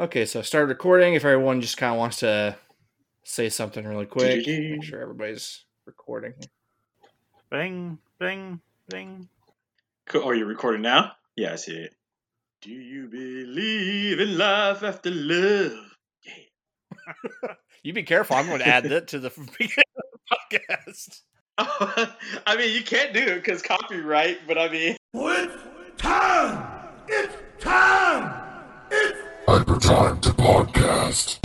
Okay, so start recording. If everyone just kind of wants to say something really quick, make sure everybody's recording. Bing, bing, bing. Cool. Oh, you're recording now? Yeah, I see it. Do you believe in life after love? Yeah. You be careful. I'm going to add that to the beginning of the podcast. I mean, you can't do it because copyright, but I mean. It's time! It's time! It's Hypertime to podcast.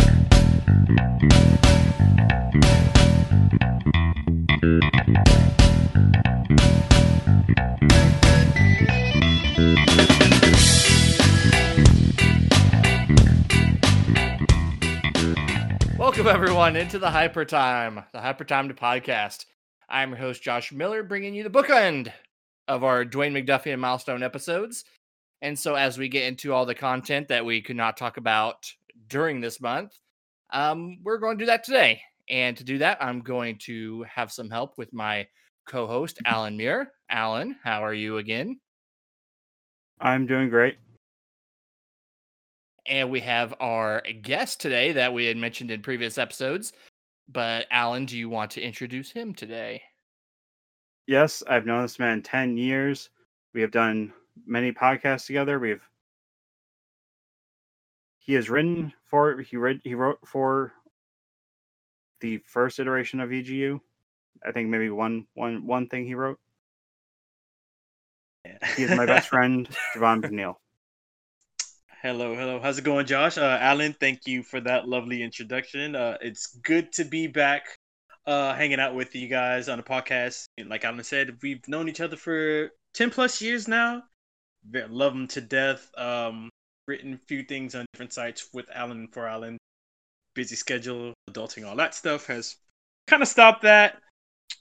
Welcome, everyone, into the Hyper Time, the Hyper Time to podcast. I'm your host, Josh Miller, bringing you the bookend of our Dwayne McDuffie and Milestone episodes. And so, as we get into all the content that we could not talk about during this month, um, we're going to do that today. And to do that, I'm going to have some help with my co host, Allan Muir. Allan, how are you again? I'm doing great. And we have our guest today that we had mentioned in previous episodes. But, Allan, do you want to introduce him today? Yes, I've known this man 10 years. We have done many podcasts together. We've he has written for he read he wrote for the first iteration of EGU. I think maybe one one one thing he wrote. He is my best friend, Javon McNeil. Hello, hello. How's it going, Josh? Uh, Allan, thank you for that lovely introduction. Uh, it's good to be back uh, hanging out with you guys on a podcast. And like Allan said, we've known each other for 10 plus years now. Ve- Love him to death. Um, written a few things on different sites with Allan for Allan. Busy schedule, adulting, all that stuff has kind of stopped that.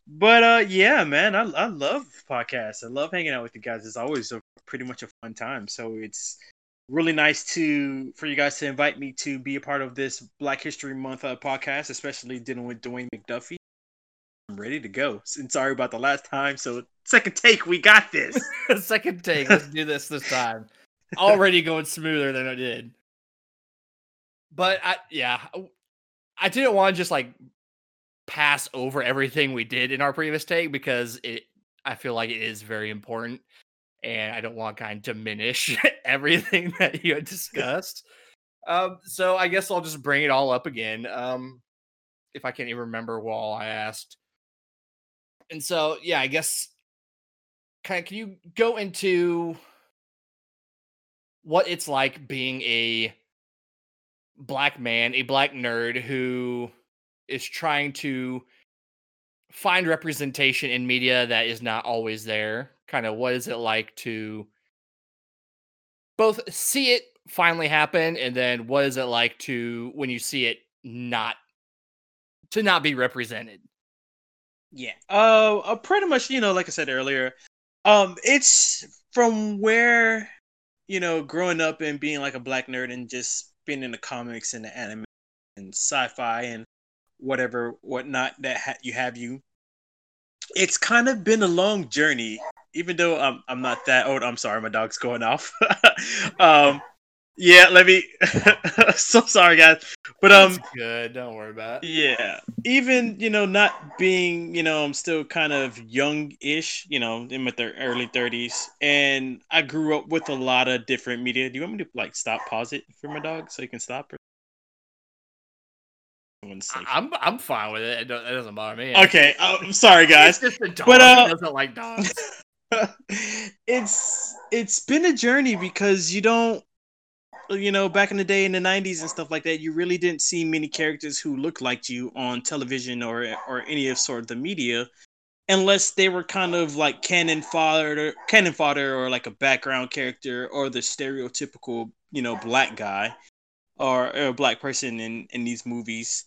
But uh, yeah, man, I, I love podcasts. I love hanging out with you guys. It's always a pretty much a fun time. So it's really nice to for you guys to invite me to be a part of this Black History Month uh, podcast, especially dealing with Dwayne McDuffie. I'm ready to go. And sorry about the last time. So second take, we got this. Second take. Let's do this this time. Already going smoother than I did. But I, yeah, I didn't want to just like pass over everything we did in our previous take because it, I feel like it is very important, and I don't want to kind of diminish everything that you had discussed. Um, so I guess I'll just bring it all up again. Um, if I can't even remember all I asked. And so, yeah, I guess kind of can you go into what it's like being a black man, a black nerd who is trying to find representation in media that is not always there. Kind of what is it like to both see it finally happen and then what is it like to when you see it not to not be represented? Yeah. Uh, uh, pretty much, you know, like I said earlier, um, it's from where, you know, growing up and being like a black nerd and just being in the comics and the anime and sci-fi and whatever whatnot that ha- you have you. It's kind of been a long journey, even though I'm I'm not that old. I'm sorry, my dog's going off. um, yeah, let me. so sorry, guys, but um, That's good. Don't worry about it. yeah, even you know, not being you know, I'm still kind of young-ish. You know, in my thir- early 30s, and I grew up with a lot of different media. Do you want me to like stop, pause it for my dog so you can stop? Or... I'm I'm fine with it. It, doesn't bother me. Okay, I'm sorry, guys. It's just a dog But, uh, doesn't like dogs. it's it's been a journey because you don't you know back in the day in the 90s and stuff like that you really didn't see many characters who looked like you on television or or any of sort of the media unless they were kind of like cannon fodder cannon fodder or like a background character or the stereotypical you know black guy or, or a black person in in these movies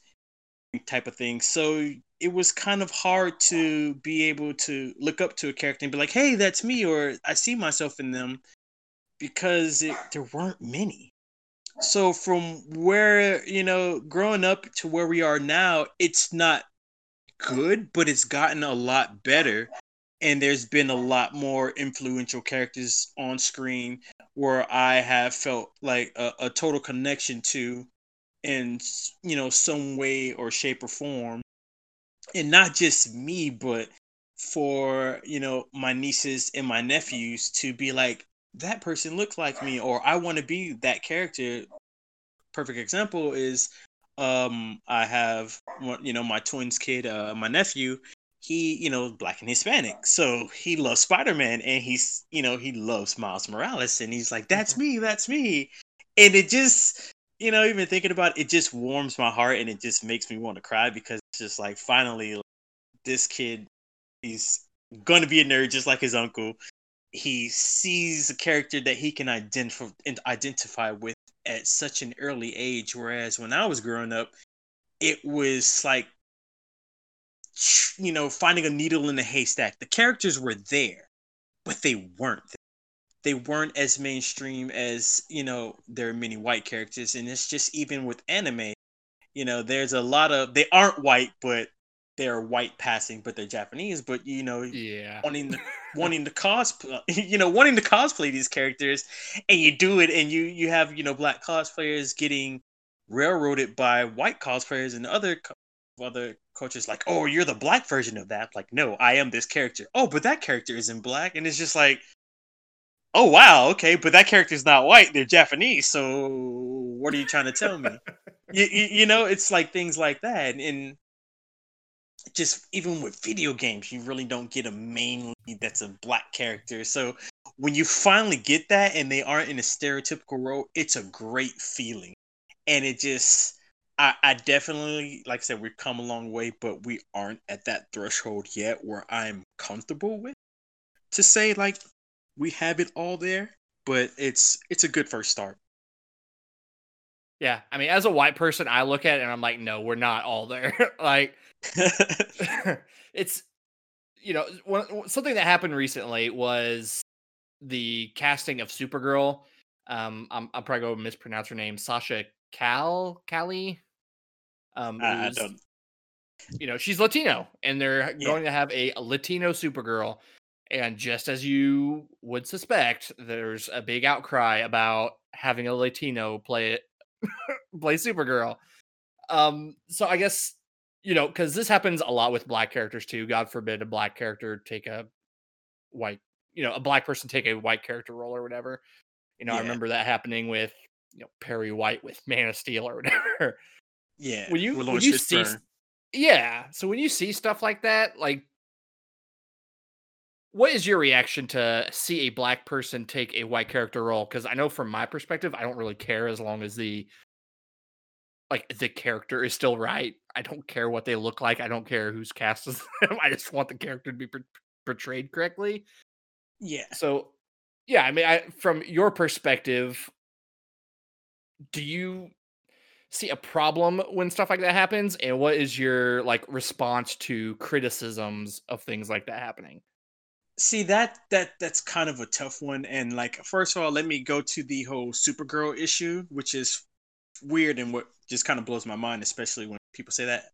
type of thing so it was kind of hard to be able to look up to a character and be like, "Hey, that's me," or "I see myself in them," because it, there weren't many. So from where you know, growing up to where we are now, it's not good, but it's gotten a lot better. And there's been a lot more influential characters on screen where I have felt like a, a total connection to in you know some way or shape or form. And not just me but for you know my nieces and my nephews to be like that person looks like me or i want to be that character. Perfect example is um i have one- you know my twins kid uh my nephew he you know black and hispanic. So he loves spider-man and he's you know he loves miles morales and he's like that's me that's me. And it just you know even thinking about it, it just warms my heart and it just makes me want to cry because it's just like finally like, this kid he's gonna be a nerd just like his uncle he sees a character that he can identify identify with at such an early age whereas when i was growing up it was like you know finding a needle in a haystack. The characters were there but they weren't they weren't as mainstream as you know there are many white characters and it's just even with anime you know there's a lot of they aren't white but they're white passing but they're japanese but you know Yeah. wanting to wanting to cosplay you know wanting to cosplay these characters and you do it and you you have you know black cosplayers getting railroaded by white cosplayers and other co- other cultures like oh you're the black version of that. Like no i am this character. Oh but that character isn't black. And it's just like oh wow okay but that character's not white they're japanese so what are you trying to tell me? You, you, you know it's like things like that and just even with video games you really don't get a main lead that's a black character so when you finally get that and they aren't in a stereotypical role it's a great feeling and it just I, I definitely like i said we've come a long way but we aren't at that threshold yet where i'm comfortable with to say like we have it all there but it's it's a good first start Yeah. I mean, as a white person, I look at it and I'm like, no, we're not all there. like, it's you know one, something that happened recently was the casting of Supergirl. Um, I'm, I'm probably going to mispronounce her name, Sasha Cal Cali. Um, I, I don't you know she's Latino, and they're Yeah. going to have a Latino Supergirl. And just as you would suspect, there's a big outcry about having a Latino play it, play Supergirl. Um, so I guess you know because this happens a lot with black characters too. God forbid a black character take a white, you know, a black person take a white character role or whatever. You know, I remember that happening with you know Perry White with Man of Steel or whatever. yeah when you when you see yeah so when you see stuff like that like what is your reaction to see a black person take a white character role because i know from my perspective i don't really care as long as the like the character is still right. I don't care what they look like. I don't care who's cast as them. I just want the character to be por- portrayed correctly. Yeah. So yeah i mean i from your perspective do you see a problem when stuff like that happens? And what is your like response to criticisms of things like that happening? See that that that's kind of a tough one. And like first of all let me go to the whole supergirl issue which is weird and what just kind of blows my mind especially when people say that.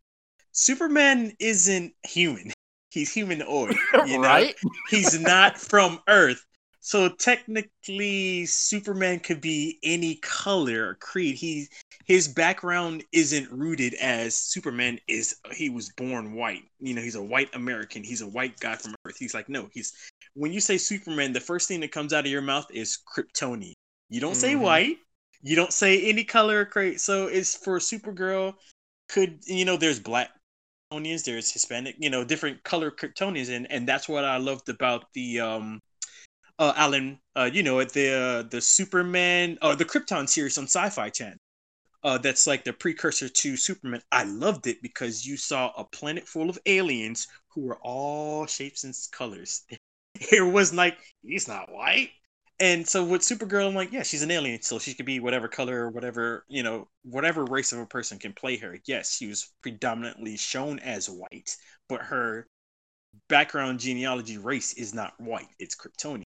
Superman isn't human. He's humanoid you know? right? He's not from earth. So technically superman could be any color or creed. He his background isn't rooted as superman is he was born white. You know he's a white american. He's a white guy from earth. He's like no he's when you say superman the first thing that comes out of your mouth is kryptonian. You don't say Mhm. white you don't say any color or creed so it's for supergirl could you know there's black Kryptonians, there's Hispanic, you know, different color Kryptonians, and and that's what I loved about the um, uh, Allan, uh, you know, at the uh, the Superman, uh, the Krypton series on Sci-Fi Channel. Uh, that's like the precursor to Superman. I loved it because you saw a planet full of aliens who were all shapes and colors. It was like he's not white, and so with Supergirl, I'm like, yeah, she's an alien, so she could be whatever color or whatever, you know, whatever race of a person can play her. Yes, she was predominantly shown as white, but her background genealogy race is not white, it's Kryptonian.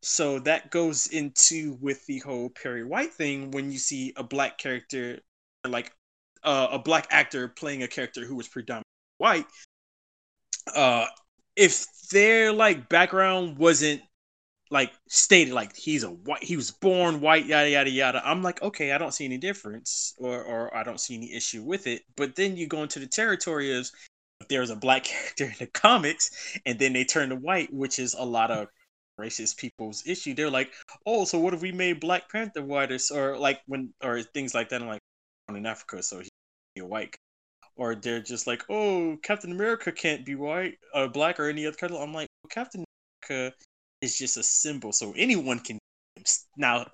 So that goes into with the whole Perry White thing when you see a black character, like uh, a black actor playing a character who was predominantly white. Uh, if their like background wasn't like stated like he's a white he was born white yada yada yada. I'm like okay i don't see any difference or or i don't see any issue with it. But then you go into the territory of if there's a black character in the comics and then they turn to white which is a lot of racist people's issue. They're like oh so what if we made black panther white or, like when or things like that i'm like "I'm in africa so he's white or they're just like oh captain america can't be white or black or any other color. I'm like well, captain america is just a symbol, so anyone can. Now,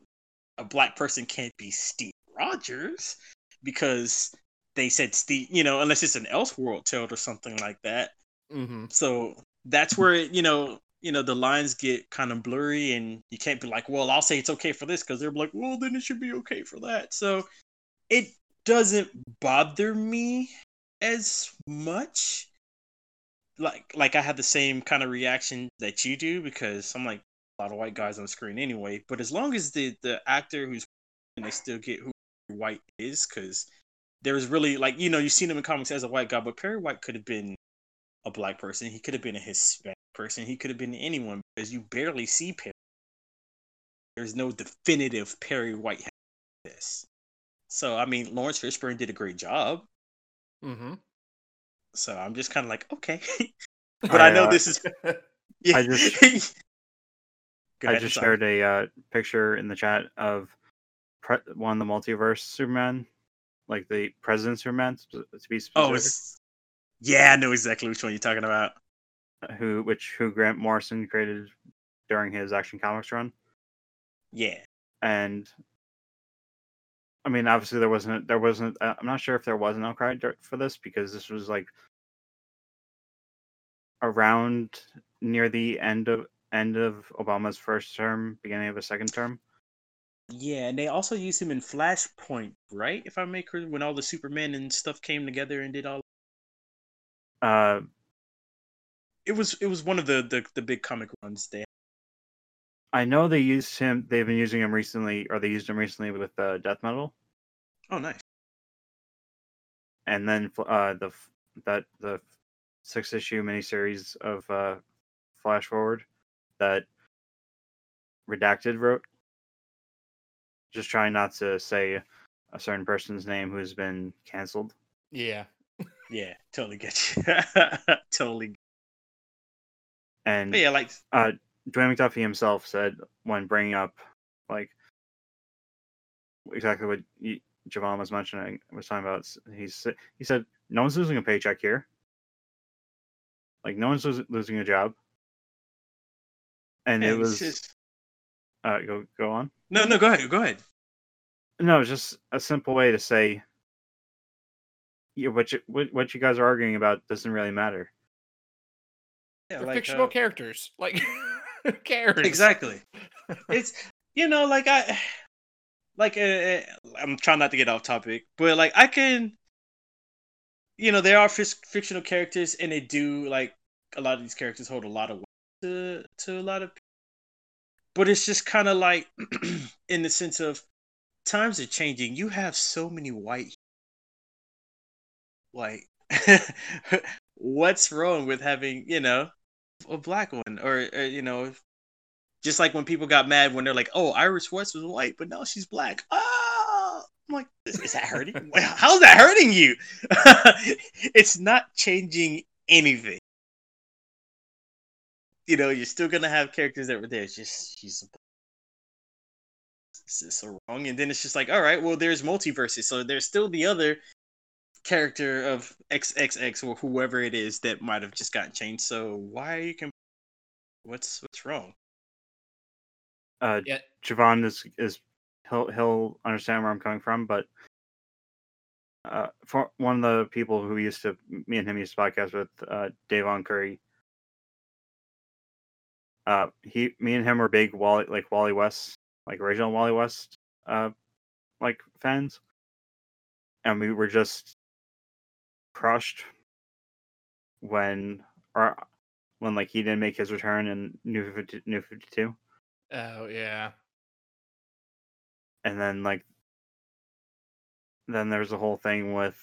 a black person can't be Steve Rogers because they said Steve, you know, unless it's an Elseworld tale or something like that. Mm-hmm. So that's where you know, you know, the lines get kind of blurry, and you can't be like, well, I'll say it's okay for this because they're like, well, then it should be okay for that. So it doesn't bother me as much like like I had the same kind of reaction that you do because I'm like a lot of white guys on screen anyway. But as long as the the actor who's and they still get who white is, because there is really like you know you've seen him in comics as a white guy, but Perry White could have been a black person. He could have been a Hispanic person. He could have been anyone because you barely see Perry. There's no definitive Perry White this. So I mean, Laurence Fishburne did a great job. Mm-hmm. So I'm just kind of like, okay. but I, I, know uh, this is. Yeah. I just- Go I ahead, just sorry. shared a uh, picture in the chat of pre- one of the multiverse Superman, like the President Superman, to be specific, Oh, it's. Yeah, I know exactly which one you're talking about. who which who Grant Morrison created during his Action Comics run, Yeah. and I mean, obviously there wasn't there wasn't uh, I'm not sure if there was an outcry for this because this was like around near the end of end of Obama's first term, beginning of his second term. Yeah, and they also used him in Flashpoint, right? If I make her when all the Superman and stuff came together and did all. Uh, It was it was one of the the, the big comic runs they. I know they used him. They've been using him recently, or they used him recently with uh, Death Metal, Oh, nice. and then uh, the that the six issue miniseries of uh, Flash Forward that Redacted wrote. Just trying not to say a certain person's name who's been canceled. Yeah. Yeah, totally get you. totally. And But yeah, like uh, Dwayne McDuffie himself said when bringing up like exactly what y- Javon was mentioning was talking about. s- He said he said no one's losing a paycheck here. Like no one's losing, losing a job. And man, it was just- uh, go go on. no, no. Go ahead. Go ahead. No, it's just a simple way to say. Yeah, what you what, what you guys are arguing about doesn't really matter. Yeah, They're like, fictional uh, characters. Like, who cares? Exactly. it's you know like I like uh, uh, I'm trying not to get off topic, but like I can you know there are fic- fictional characters and they do like a lot of these characters hold a lot of weight to to a lot of people. But it's just kind of like in the sense of times are changing. You have so many white like what's wrong with having, you know, a black one or, or you know just like when people got mad when they're like, "Oh, Iris West was white, but now she's black." Ah, I'm like, is, that hurting? How's that hurting you? it's not changing anything. You know, you're still gonna have characters that were there. It's just she's this is so wrong, and then it's just like, all right, well, there's multiverses, so there's still the other character of XXX or whoever it is that might have just gotten changed. So why are you? Comp- what's what's wrong? Uh, Yeah. Javon is is he'll he'll understand where I'm coming from, but uh, for one of the people who used to me and him used to podcast with, uh, Davon Curry. Uh, he, me and him were big Wally like Wally West, like original Wally West, uh, like fans, and we were just crushed when or uh, when like he didn't make his return in New 50, New Fifty Two. Oh yeah. and then like then there's the whole thing with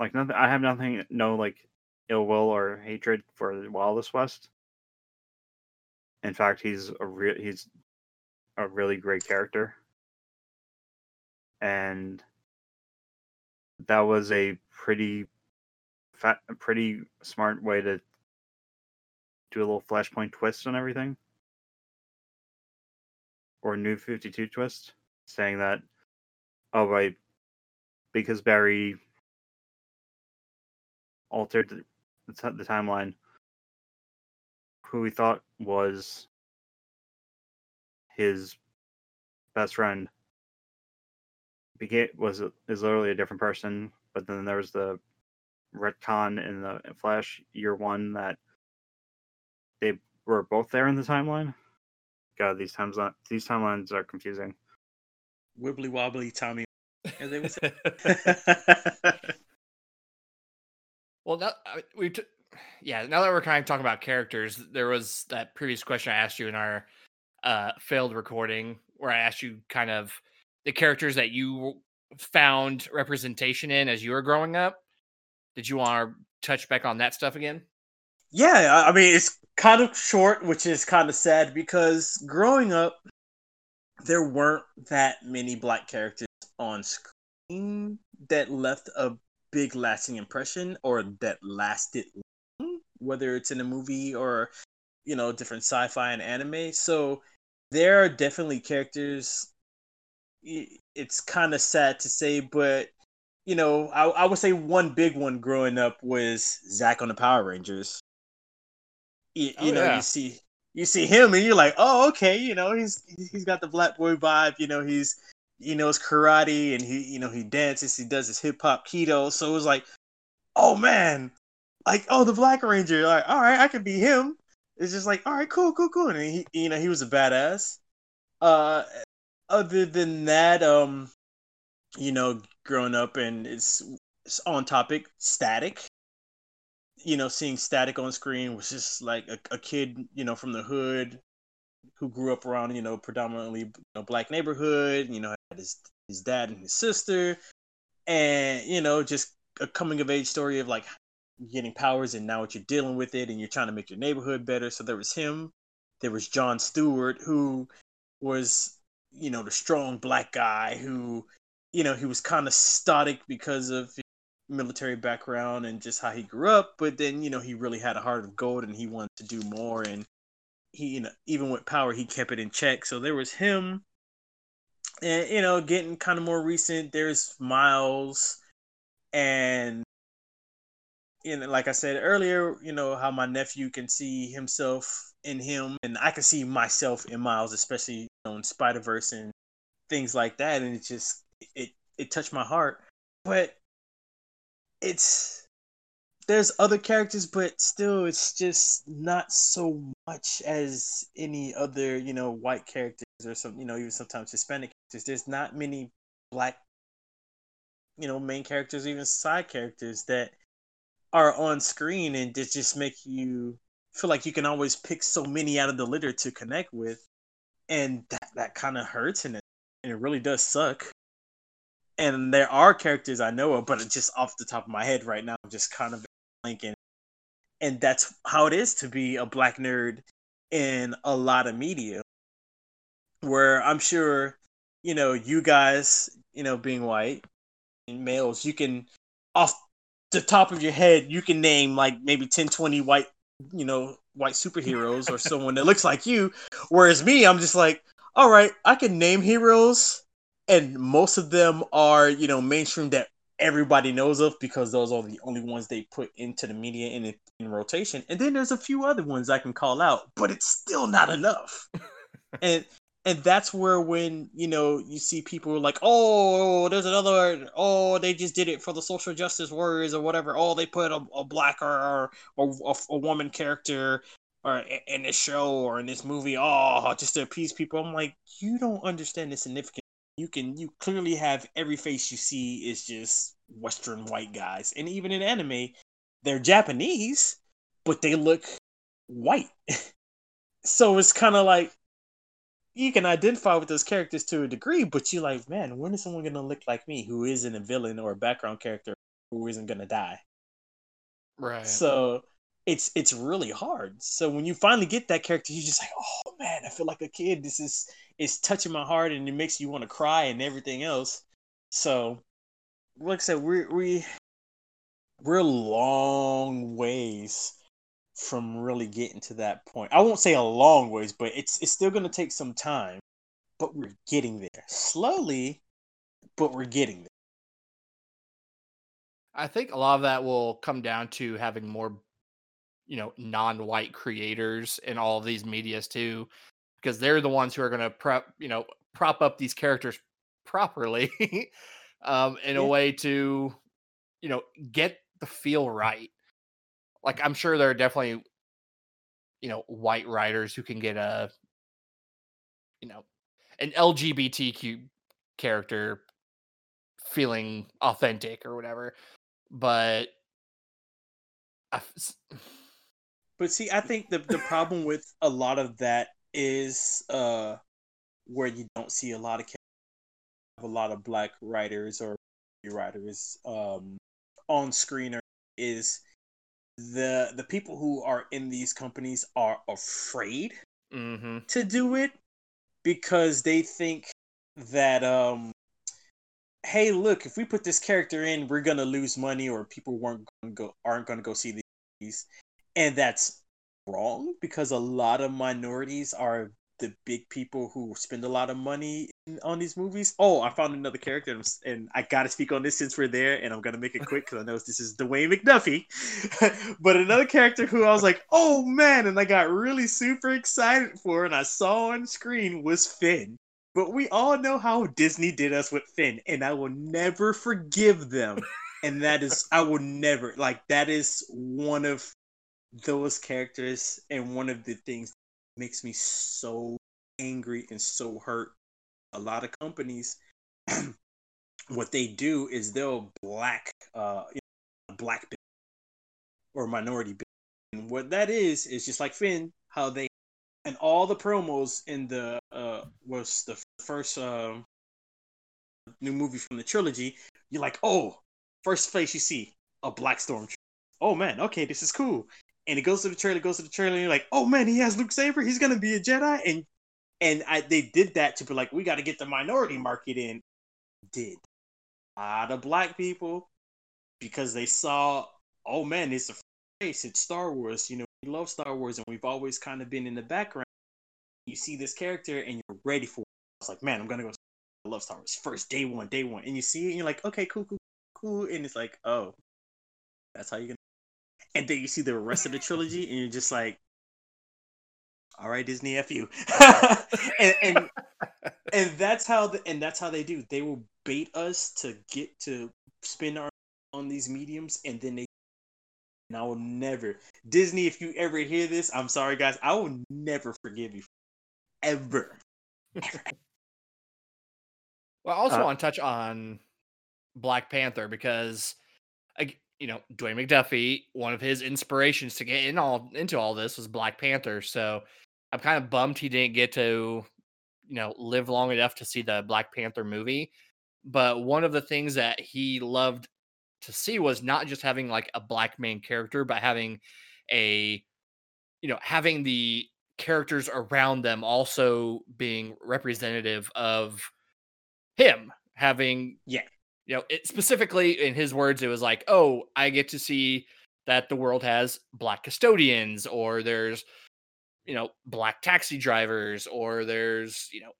like nothing i have nothing no like ill will or hatred for Wallace West. In fact, he's a real he's a really great character, and that was a pretty fat, a pretty smart way to do a little flashpoint twist on everything, or new Fifty Two twist, saying that oh right, because Barry altered the, the, the timeline, who we thought was his best friend became was is literally a different person. But then there was the retcon in the Flash year one that they were both there in the timeline. God, these times these timelines are confusing. Wibbly wobbly Tommy. As they would say. Well, now we, t- yeah. Now that we're kind of talking about characters, there was that previous question I asked you in our uh, failed recording, where I asked you kind of the characters that you found representation in as you were growing up. Did you want to touch back on that stuff again? Yeah, I mean it's kind of short, which is kind of sad because growing up, there weren't that many black characters on screen that left a big lasting impression or that lasted long, whether it's in a movie or you know different sci-fi and anime. So there are definitely characters. It's kind of sad to say, but you know, I, I would say one big one growing up was Zach on the Power Rangers. You, Oh, you know, yeah. you see you see him and you're like, oh, okay, you know, he's he's got the black boy vibe. You know, he's he knows karate and he you know he dances, he does his hip hop kido. So it was like, oh man, like oh the Black Ranger, like all right, I can be him. It's just like all right, cool, cool, cool, and he you know he was a badass. Uh, other than that, um, you know, growing up and it's, it's on topic, Static. You know, seeing Static on screen was just like a, a kid, you know, from the hood who grew up around, you know, predominantly you know, black neighborhood. You know, had his his dad and his sister, and you know, just a coming of age story of like getting powers and now what you're dealing with it, and you're trying to make your neighborhood better. So there was him. There was John Stewart, who was you know the strong black guy who you know he was kind of static because of his military background and just how he grew up but then you know he really had a heart of gold and he wanted to do more and he you know even with power he kept it in check. So there was him and you know getting kind of more recent. There's miles and you know like i said earlier you know how my nephew can see himself in him and i can see myself in miles especially know in spider-verse and things like that and it just it it touched my heart. But it's there's other characters but still it's just not so much as any other you know white characters or some you know even sometimes hispanic characters. There's not many black you know main characters even side characters that are on screen and just make you feel like you can always pick so many out of the litter to connect with and that, that kind of hurts and it, and it really does suck and there are characters I know of, but it's just off the top of my head right now, I'm just kind of blanking. And that's how it is to be a black nerd in a lot of media, where I'm sure, you know, you guys, you know, being white and males, you can, off the top of your head, you can name like maybe 10, 20 white, you know, white superheroes or someone that looks like you. Whereas me, I'm just like, all right, I can name heroes and most of them are you know mainstream that everybody knows of because those are the only ones they put into the media in in rotation and then there's a few other ones i can call out but it's still not enough and and that's where when you know you see people like oh there's another oh they just did it for the social justice warriors or whatever. Oh they put a, a black or or a, a woman character or in this show or in this movie oh just to appease people. I'm like you don't understand the significance. You can you clearly have every face you see is just western white guys. And even in anime they're japanese but they look white. So it's kind of like you can identify with those characters to a degree but you're like man when is someone going to look like me who isn't a villain or a background character who isn't going to die Right. So it's it's really hard. So when you finally get that character, you're just like, oh man, I feel like a kid. This is it's touching my heart and it makes you want to cry and everything else. So like I said, we we we're a long ways from really getting to that point. I won't say a long ways, but it's it's still gonna take some time. But we're getting there. Slowly, but we're getting there. I think a lot of that will come down to having more, you know, non-white creators in all of these medias too, because they're the ones who are going to prep, you know, prop up these characters properly, um, in Yeah. a way to, you know, get the feel right. Like I'm sure there are definitely, you know, white writers who can get a, you know, an LGBTQ character feeling authentic or whatever but I But see, I think the the problem with a lot of that is uh where you don't see a lot of a lot of black writers or writers um on screen or is the the people who are in these companies are afraid mhm. to do it because they think that um hey look if we put this character in we're gonna lose money or people weren't gonna go aren't gonna go see these and that's wrong because a lot of minorities are the big people who spend a lot of money on these movies oh i found another character and i gotta speak on this since we're there and i'm gonna make it quick because i know this is dwayne mcduffie but another character who i was like oh man and i got really super excited for and i saw on screen was finn but we all know how Disney did us with Finn, and I will never forgive them. and that is, I will never like that is one of those characters, and one of the things makes me so angry and so hurt. A lot of companies, what they do is they'll black, uh, you know, black or minority. And what that is is just like Finn, how they and all the promos in the uh was the first um new movie from the trilogy you're like oh first face you see a black storm oh man okay this is cool and it goes to the trailer goes to the trailer and you're like oh man he has luke saber he's gonna be a jedi and and I, they did that to be like we got to get the minority market in did a lot of black people because they saw oh man it's a face it's star wars you know we love star wars and we've always kind of been in the background you see this character and you're ready for it. It's like, man, I'm gonna go. I love Star Wars first day one, day one, and you see it and you're like, okay, cool, cool, cool, and it's like, oh, that's how you're gonna. And then you see the rest of the trilogy, and you're just like, all right, Disney, f you, and and and that's how the, and that's how they do. They will bait us to get to spend our on these mediums, and then they. And I will never Disney. If you ever hear this, I'm sorry, guys. I will never forgive you ever. well i also Uh, want to touch on black panther because I, you know dwayne mcduffie one of his inspirations to get in all into all this was black panther so i'm kind of bummed he didn't get to you know live long enough to see the black panther movie but one of the things that he loved to see was not just having like a black main character but having a you know having the characters around them also being representative of him having Yeah. you know it specifically in his words it was like oh i get to see that the world has black custodians or there's you know black taxi drivers or there's you know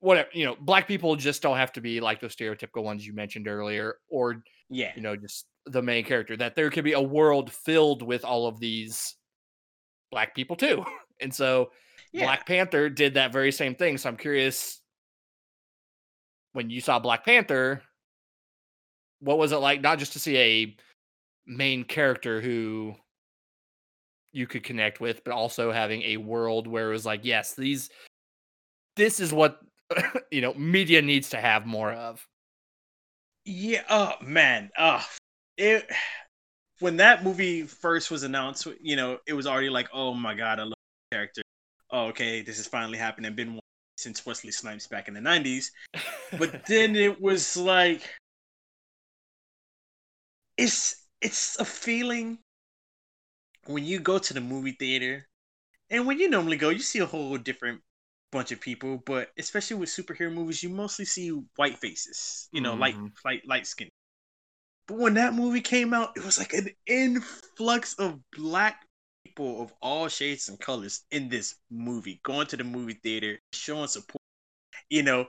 whatever you know black people just don't have to be like those stereotypical ones you mentioned earlier or Yeah. you know just the main character that there could be a world filled with all of these black people too and so Yeah. black panther did that very same thing so i'm curious when you saw black panther what was it like not just to see a main character who you could connect with but also having a world where it was like yes these this is what you know media needs to have more of Yeah. Oh man. Oh, it. When that movie first was announced, you know, it was already like, oh my god, I love the character. Oh, okay, this is finally happening. Been since Wesley Snipes back in the '90s, but then it was like, it's it's a feeling when you go to the movie theater, and when you normally go, you see a whole different bunch of people. But especially with superhero movies, you mostly see white faces. You know, light, Mhm. light, light skin. But when that movie came out, it was like an influx of black people of all shades and colors in this movie, going to the movie theater, showing support. You know,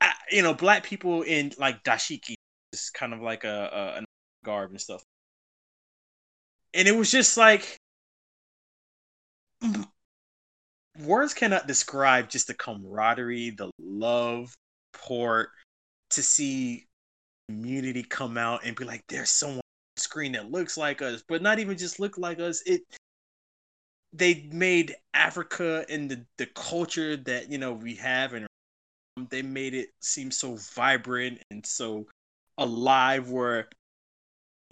I, you know, black people in like dashiki is kind of like a, a an garb and stuff. And it was just like words cannot describe just the camaraderie, the love, port to see community come out and be like, there's someone screen that looks like us, but not even just look like us. It they made Africa and the, the culture that you know we have and they made it seem so vibrant and so alive where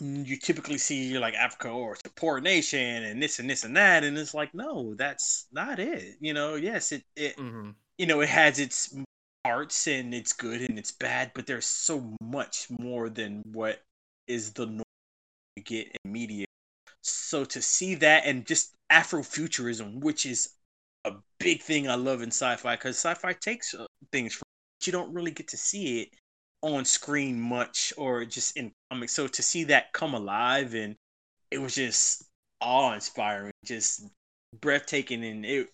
you typically see like Africa or it's a poor nation and this and this and that and it's like no that's not it you know yes it it Mhm. you know it has its parts and it's good and it's bad but there's so much more than what is the norm you get in media so to see that and just afrofuturism which is a big thing i love in sci-fi because sci-fi takes uh, things from but you don't really get to see it on screen much or just in comics so to see that come alive and it was just awe-inspiring just breathtaking and it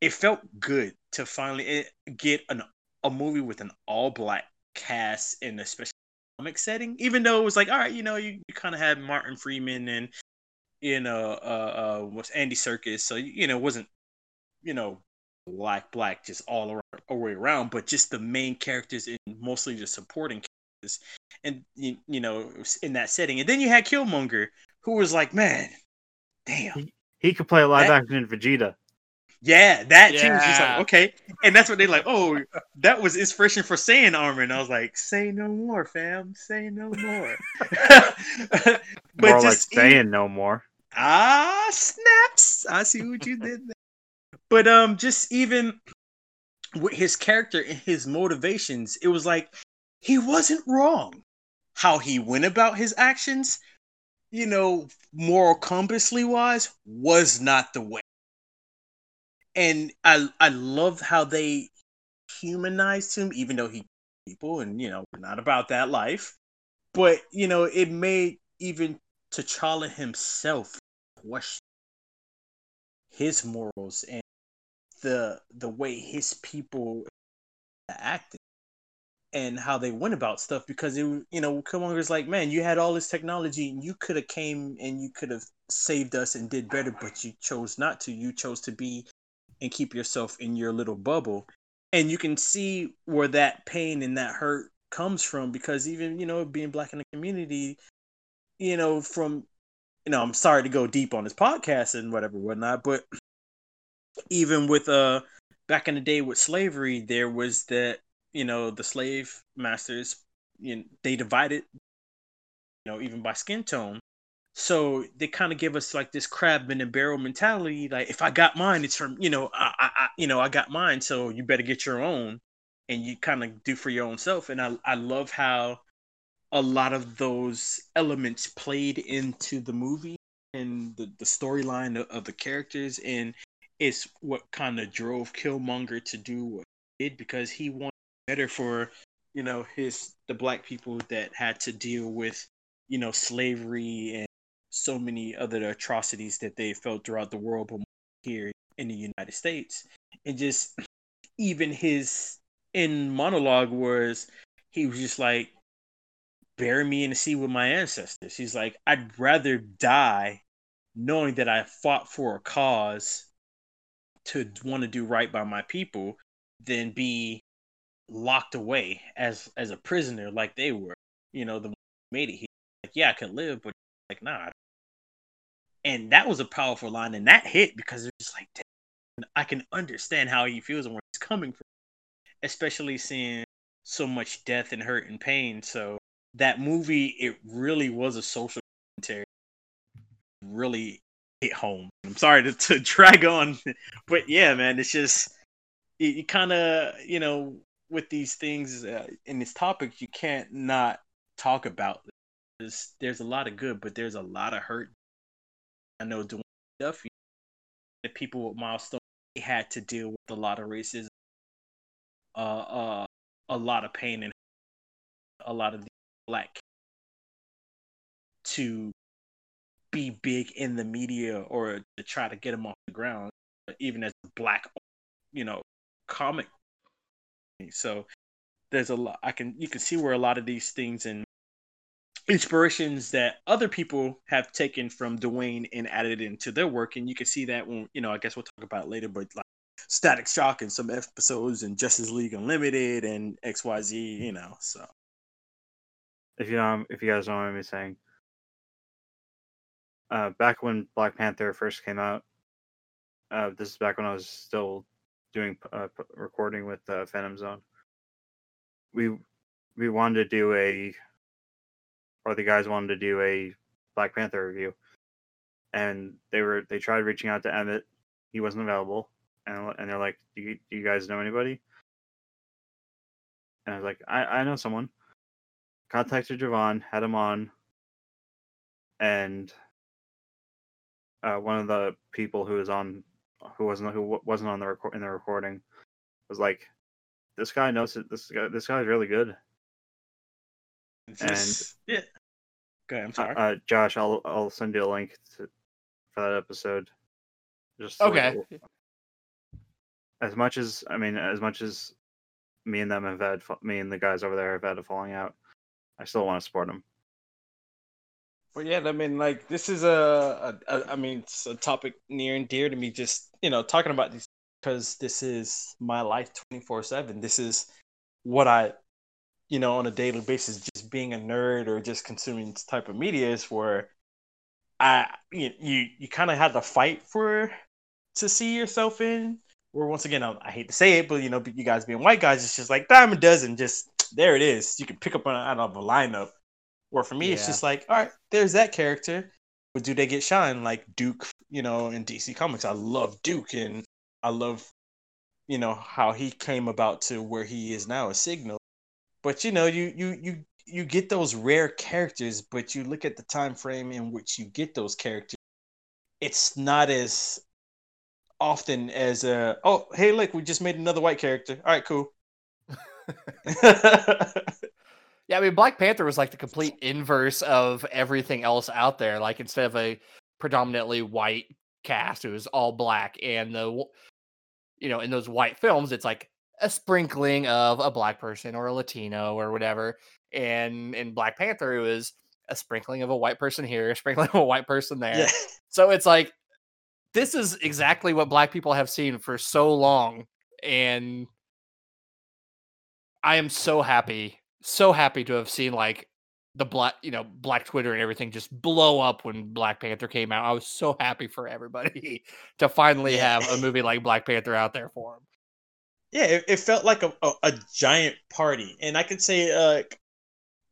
it felt good to finally eh, get an a movie with an all black cast in a special comic setting. Even though it was like, all right, you know, you, you kind of had Martin Freeman and you know, uh, uh, what's Andy Serkis, so you know, it wasn't you know black black just all around all the way around, but just the main characters and mostly the supporting characters, and you, you know, in that setting. And then you had Killmonger, who was like, man, damn. He could play a live That- action Vegeta. Yeah, that too was just like okay, and that's what they like. Oh, that was inspiration for Saiyan armor, and I was like, say no more, fam, say no more. but More like just saying no more. ah snaps, I see what you did there. But um, just even with his character and his motivations, it was like he wasn't wrong. How he went about his actions, you know, moral compassly wise, was not the way and I I loved how they humanized him, even though he people and you know not about that life. But you know, it made even T'Challa himself question his morals and the the way his people acted and how they went about stuff because it you know Killmonger's like man you had all this technology and you could have came and you could have saved us and did better but you chose not to you chose to be and keep yourself in your little bubble. And you can see where that pain and that hurt comes from because even, you know, being black in the community, you know, from, you know, I'm sorry to go deep on this podcast and whatever, whatnot, but even with, uh, back in the day with slavery, there was that, you know, the slave masters, you know, they divided, you know, even by skin tone. So they kind of give us like this crab in the barrel mentality. Like if I got mine, it's from you know I, I, I you know I got mine, so you better get your own, and you kind of do for your own self. And I I love how a lot of those elements played into the movie and the the storyline of, of the characters, and it's what kind of drove Killmonger to do what he did because he wanted better for you know his the black people that had to deal with you know slavery and so many other atrocities that they felt throughout the world, but here in the United States. And just even his in monologue was he was just like, bury me in the sea with my ancestors. He's like, I'd rather die knowing that I fought for a cause to want to do right by my people than be locked away as as a prisoner like they were. You know, the made it here. Like, yeah, I can live, but like, nah, and that was a powerful line and that hit because it's like i can understand how he feels and where he's coming from especially seeing so much death and hurt and pain so that movie it really was a social commentary. Really hit home. I'm sorry to, to drag on but yeah man it's just you, you kind of you know with these things uh, in this topic you can't not talk about there's, there's a lot of good but there's a lot of hurt. I know Dwayne Duffy, the people with milestone they had to deal with a lot of racism, uh, uh, a lot of pain, and a lot of black to be big in the media or to try to get them off the ground, even as black, you know, comic. So there's a lot I can you can see where a lot of these things and inspirations that other people have taken from Dwayne and added into their work, and you can see that when you know I guess we'll talk about later, but like Static Shock and some episodes and Justice League Unlimited and X Y Z, you know. So if you know, if you guys know what I'm saying, uh, back when Black Panther first came out, uh, this is back when I was still doing uh, recording with uh, Phantom Zone. We we wanted to do a, or the guys wanted to do a Black Panther review, and they were they tried reaching out to Emmett, he wasn't available, and and they're like, do you, do you guys know anybody? And I was like, I I know someone. Contacted Javon, had him on, and uh, one of the people who was on who wasn't who wasn't on the record in the recording was like this guy knows it this guy this guy's really good And yeah. Go ahead, I'm uh, sorry. uh, josh i'll i'll send you a link to, for that episode just so Okay. it- as much as i mean as much as me and them have had me and the guys over there have had a falling out i still want to support them But yeah, I mean, like this is a, a, a, I mean, it's a topic near and dear to me. Just you know, talking about these because this is my life twenty four seven. This is what I, you know, on a daily basis, just being a nerd or just consuming this type of media is where I you you, you kind of had to fight for to see yourself in. Where once again, I, I hate to say it, but you know, you guys being white guys, it's just like dime a dozen. Just there it is. You can pick up on out of a lineup. Or for me, it's just like, all right, there's that character. But do they get shine like Duke, you know, in DC Comics? I love Duke and I love, you know, how he came about to where he is now, a signal. But you know, you you you you get those rare characters, but you look at the time frame in which you get those characters, it's not as often as uh oh hey look we just made another white character all right cool Yeah, I mean, Black Panther was like the complete inverse of everything else out there. Like instead of a predominantly white cast, it was all black, and the you know in those white films, it's like a sprinkling of a black person or a Latino or whatever. And in Black Panther, it was a sprinkling of a white person here, a sprinkling of a white person there. yeah So it's like this is exactly what black people have seen for so long and I am so happy, so happy to have seen like the black, you know, black Twitter and everything just blow up when Black Panther came out. I was so happy for everybody to finally have a movie like Black Panther out there for them. yeah it, it felt like a, a, a giant party and i could say uh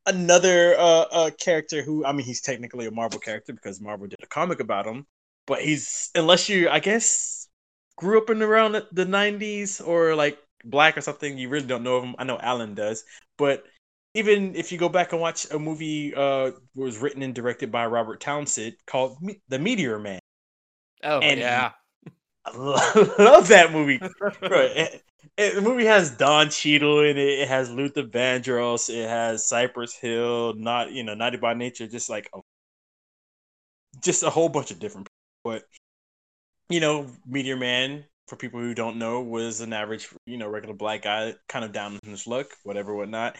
another uh, uh character who i mean he's technically a marvel character because marvel did a comic about him but he's unless you i guess grew up in around the- the 90s or like black or something you really don't know of him i know alan does but even if you go back and watch a movie uh was written and directed by robert townsend called Me- the meteor man Oh And- yeah. I love that movie. Bro, it, it- the movie has Don Cheadle in it. It has Luther Vandross. It has Cypress Hill. Not you know, Naughty by Nature. Just like a, just a whole bunch of different. people. But you know, Meteor Man. For people who don't know, was an average, you know, regular black guy, kind of down in his luck, whatever, whatnot.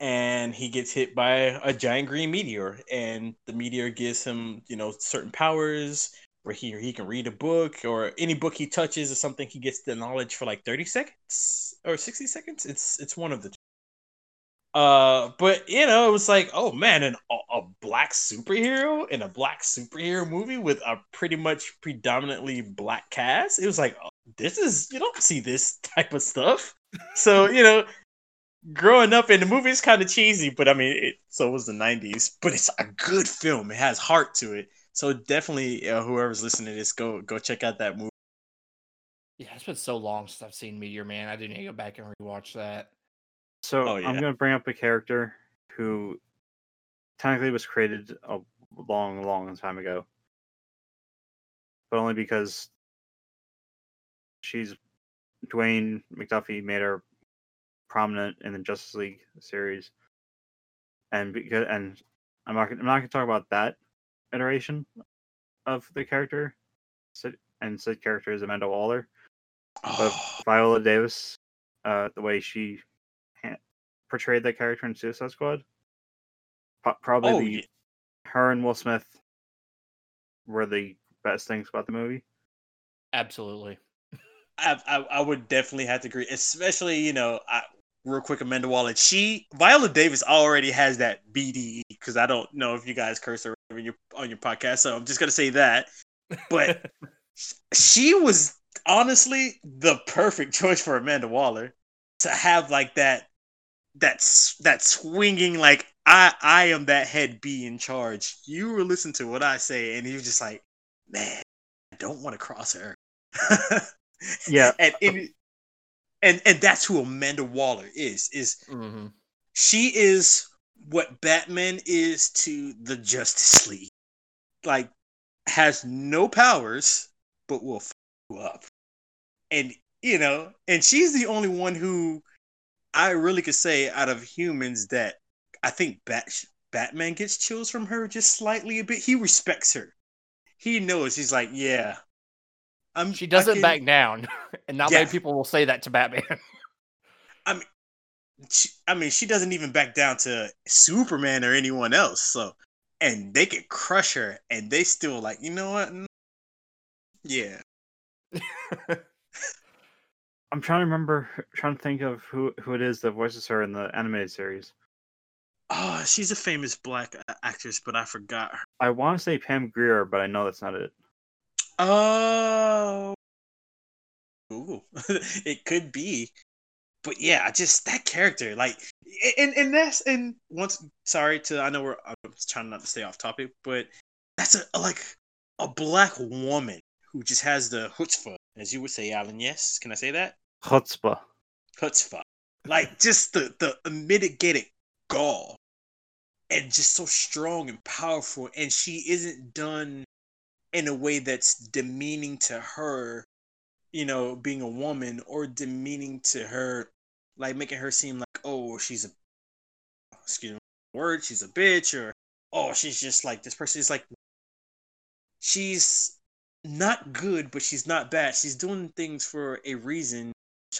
And he gets hit by a giant green meteor, and the meteor gives him, you know, certain powers, where he he can read a book or any book he touches or something he gets the knowledge for like 30 seconds or 60 seconds it's it's one of the uh but you know it was like oh man an, a, black superhero in a black superhero movie with a pretty much predominantly black cast it was like oh, this is you don't see this type of stuff so you know growing up in the movie is kind of cheesy but i mean it, so was the 90s but it's a good film it has heart to it so definitely, uh, whoever's listening to this, go go check out that movie. Yeah, it's been so long since I've seen Meteor Man. I didn't go back and rewatch that. So Oh, I'm going to bring up a character who technically was created a long, long time ago. but only because she's Dwayne McDuffie made her prominent in the Justice League series, and because and I'm not I'm not going to talk about that iteration of the character, and said character is Amanda Waller, but Oh, Viola Davis, uh, the way she portrayed that character in Suicide Squad, pro- probably oh the yeah. her and Will Smith were the best things about the movie. Absolutely. I, I I would definitely have to agree, especially you know, I, real quick, Amanda Waller. She Viola Davis already has that BDE because I don't know if you guys curse or whatever your on your podcast, so I'm just gonna say that. But she was honestly the perfect choice for Amanda Waller to have like that that s- that swinging like I I am that head B in charge. You were listening to what I say, and you're just like, man, I don't want to cross her. Yeah, and and, and and that's who Amanda Waller is. Is hmm she is what Batman is to the Justice League. Like has no powers, but will f you up. And you know, and she's the only one who I really could say out of humans that I think Bat Batman gets chills from her just slightly a bit. He respects her. He knows he's like, yeah. I'm She doesn't can- back down, and not Yeah. many people will say that to Batman. I she, I mean, she doesn't even back down to Superman or anyone else. So, and they can crush her, and they still like, you know what? Mm, Yeah, I'm trying to remember, trying to think of who who it is that voices her in the animated series. oh, she's a famous black uh, actress, but I forgot her. I want to say Pam Grier, but I know that's not it. Oh, ooh, it could be, but yeah, I just that character, like, and and that's and once. Sorry to, I know we're I'm trying not to stay off topic, but that's a like a black woman who just has the chutzpah, as you would say, Alan. Yes, can I say that? Chutzpah. chutzpah. Like just the the unmitigated gall, and just so strong and powerful. And she isn't done in a way that's demeaning to her, you know, being a woman, or demeaning to her, like making her seem like oh she's a excuse me word she's a bitch or oh she's just like this person is like she's not good but she's not bad. She's doing things for a reason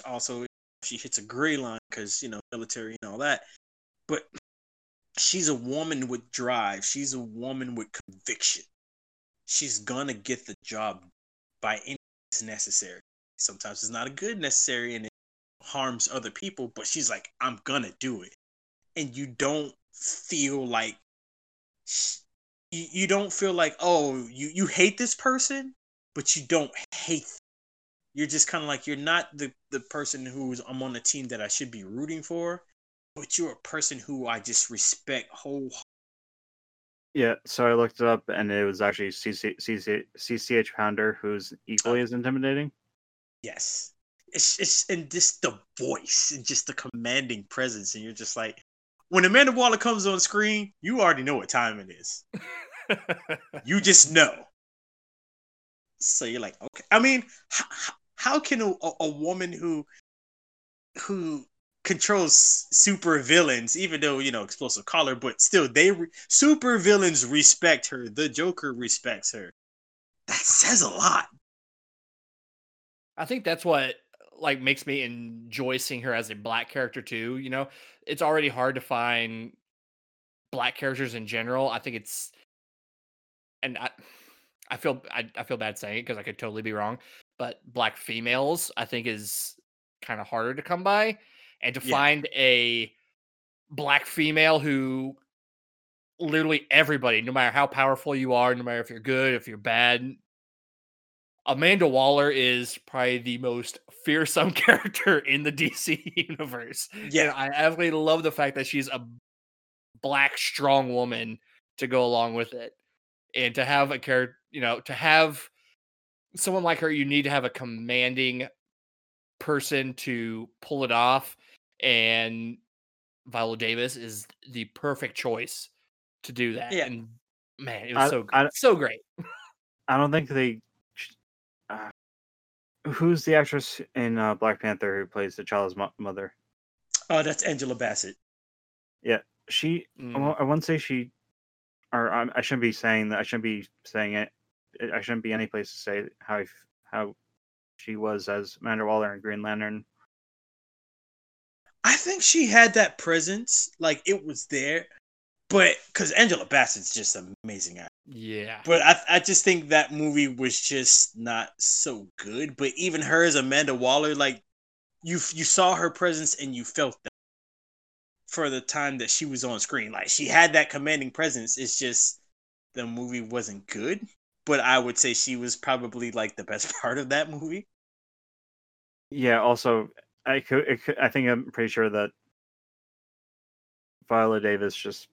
also she hits a gray line because you know military and all that. But she's a woman with drive. She's a woman with conviction. She's gonna get the job by any means necessary. Sometimes it's not a good necessary and it harms other people but she's like i'm gonna do it. And you don't feel like you, you don't feel like oh you you hate this person but you don't hate them. you're just kind of like you're not the the person who's i'm on the team that i should be rooting for but you're a person who i just respect whole Yeah, so I looked it up, and it was actually CC, CC, CCH Pounder, who's equally uh, as intimidating. yes it's, it's and just the voice and just the commanding presence and you're just like when amanda waller comes on screen you already know what time it is you just know. So you're like, okay. I mean, how, how can a, a woman who who controls super villains, even though you know explosive collar, but still they re- super villains respect her. The Joker respects her. That says a lot. I think that's what like makes me enjoy seeing her as a black character too. You know, it's already hard to find black characters in general. I think it's, and I, I feel I, I feel bad saying it because I could totally be wrong, but black females I think is kind of harder to come by, and to Yeah. find a black female who literally everybody, no matter how powerful you are, no matter if you're good, if you're bad, Amanda Waller is probably the most fearsome character in the DC universe. And Yeah, I absolutely love the fact that she's a black, strong woman to go along with it. And to have a character, you know, to have someone like her, you need to have a commanding person to pull it off. And Viola Davis is the perfect choice to do that. Yeah. And man, it was I- so I- so great. I don't think they uh, who's the actress in uh, Black Panther who plays the child's mo- mother? Oh, that's Angela Bassett. Yeah, she, I Mm. won't- I won't say she, or I, I shouldn't be saying that. I shouldn't be saying it. I shouldn't be any place to say how how she was as Amanda Waller in Green Lantern. I think she had that presence, like it was there, but because Angela Bassett's just an amazing actor. Yeah. But I, I just think that movie was just not so good. But even her as Amanda Waller, like you, you saw her presence and you felt that for the time that she was on screen. Like she had that commanding presence. It's just the movie wasn't good. But I would say she was probably like the best part of that movie. Yeah. Also, I could, it could. I think I'm pretty sure that Viola Davis just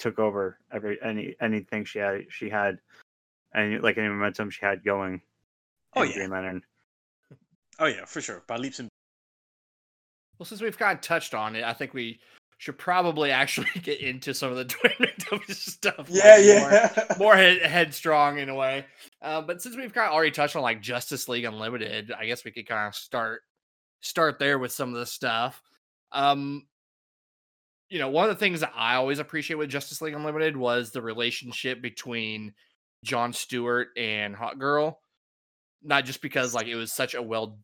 took over every any anything she had. She had any like any momentum she had going. Oh, yeah. Green Lantern. Oh yeah, for sure. By leaps and Well, since we've kind of touched on it, I think we should probably actually get into some of the Dwayne McDuffie stuff. like, More, more head, headstrong in a way. Uh, but since we've kind of already touched on like Justice League Unlimited, I guess we could kind of start start there with some of the stuff. Um, you know, one of the things that I always appreciate with Justice League Unlimited was the relationship between John Stewart and Hawkgirl. Not just because like it was such a well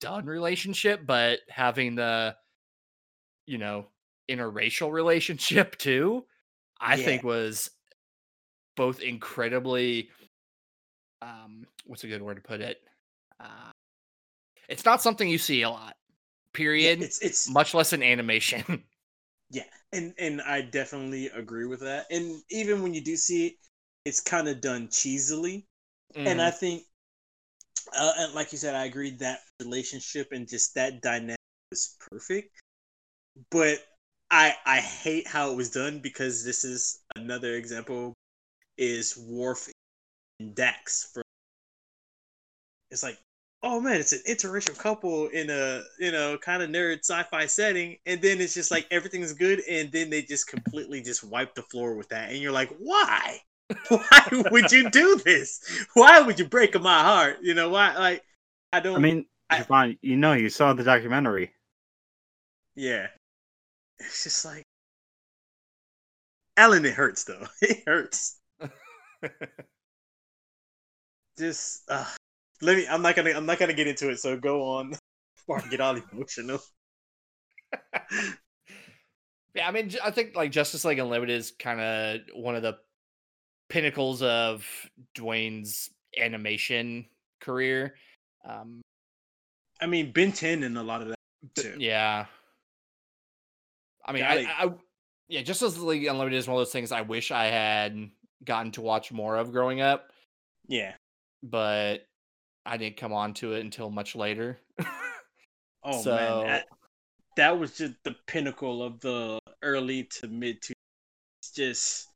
done relationship, but having the you know interracial relationship too, I Yeah. think was both incredibly um what's a good word to put it? Uh, it's not something you see a lot. Yeah, Period. it's it's much less in animation. Yeah, and and I definitely agree with that. And even when you do see it, it's kind of done cheesily. And I think, uh, and like you said, I agree that relationship and just that dynamic was perfect. But I I hate how it was done because this is another example is Worf and Dax from. It's like, oh man, it's an interracial couple in a you know kind of nerd sci-fi setting, and then it's just like everything's good, and then they just completely just wipe the floor with that, and you're like, why? Why would you do this? Why would you break my heart? You know why? Like, I don't. I mean, I- Javon, you know, you saw the documentary. yeah, it's just like, Alan. It hurts though. It hurts. Just uh, let me. I'm not gonna. I'm not gonna get into it. So go on. I get all emotional. yeah, I mean, I think like Justice League Unlimited is kind of one of the pinnacles of Dwayne's animation career. Um, I mean, Ben 10 and a lot of that too. yeah. I mean, Yeah, I, like- I, yeah, Justice League Unlimited is one of those things I wish I had gotten to watch more of growing up, Yeah. but I didn't come on to it until much later. Oh So- man, that, that was just the pinnacle of the early to mid two. Just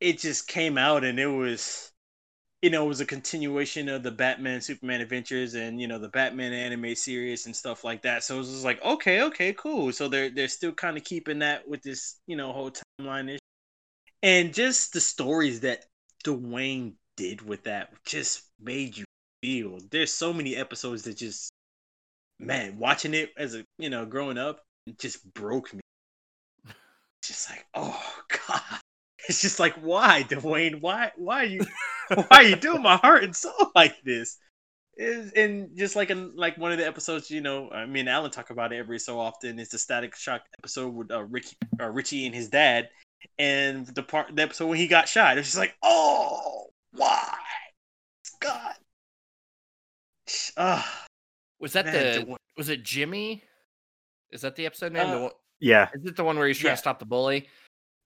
it just came out and it was, you know, it was a continuation of the Batman Superman adventures and you know the Batman anime series and stuff like that. So it was just like, okay, okay, cool. So they're they're still kind of keeping that with this you know whole timeline issue. and just the stories that Dwayne did with that just made you feel. There's so many episodes that just man, watching it as a you know growing up, it just broke me. Just like, oh god, it's just like, why, Dwayne? Why, why are you, why are you doing my heart and soul like this? Is and just like in like one of the episodes, you know, I mean, Alan talk about it every so often. Is the Static Shock episode with uh, Ricky, uh, Richie and his dad, and the part the episode when he got shot. It's just like, oh, why, God, ah. Was that Man, the? Dwayne- Was it Jimmy? Is that the episode name? The Uh, one- Yeah, is it the one where he's trying yeah. to stop the bully?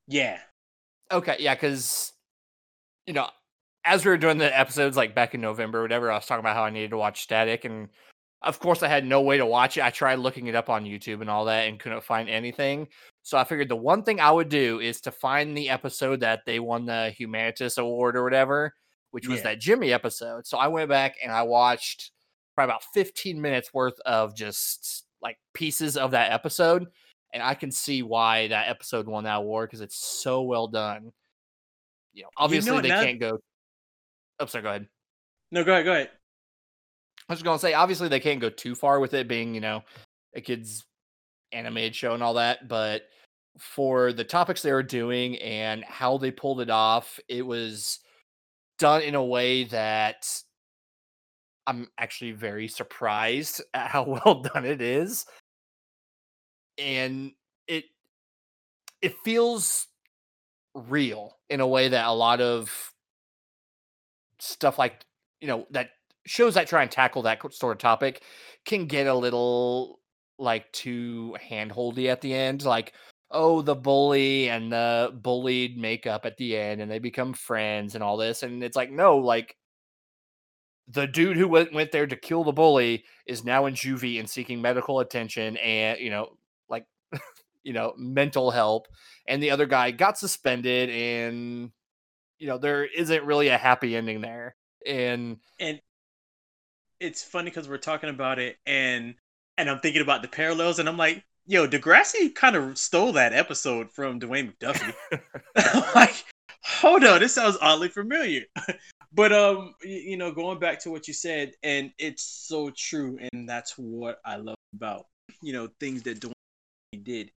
Yeah. Okay, yeah, because you know, as we were doing the episodes like back in November or whatever, I was talking about how I needed to watch Static, and of course, I had no way to watch it. I tried looking it up on YouTube and all that, and couldn't find anything. So I figured the one thing I would do is to find the episode that they won the Humanitas Award or whatever, which was Yeah. that Jimmy episode. So I went back and I watched probably about 15 minutes worth of just like pieces of that episode and I can see why that episode won that award because it's so well done. You know, obviously what, they now- can't go. Oh, sorry. Go ahead. No, go ahead. Go ahead. I was gonna say, obviously they can't go too far with it being, you know, a kid's animated show and all that, but for the topics they were doing and how they pulled it off, it was done in a way that I'm actually very surprised at how well done it is. And it it feels real in a way that a lot of stuff like you know that shows that try and tackle that sort of topic can get a little like too handholdy at the end like oh the bully and the bullied make up at the end and they become friends and all this and it's like no like the dude who went, went there to kill the bully is now in juvie and seeking medical attention and you know like you know mental help and the other guy got suspended and you know there isn't really a happy ending there and and it's funny because we're talking about it and and I'm thinking about the parallels and I'm like, yo, Degrassi kind of stole that episode from Dwayne McDuffie. like, hold on, this sounds oddly familiar. But um, you know, going back to what you said, and it's so true, and that's what I love about you know things that Dwayne did.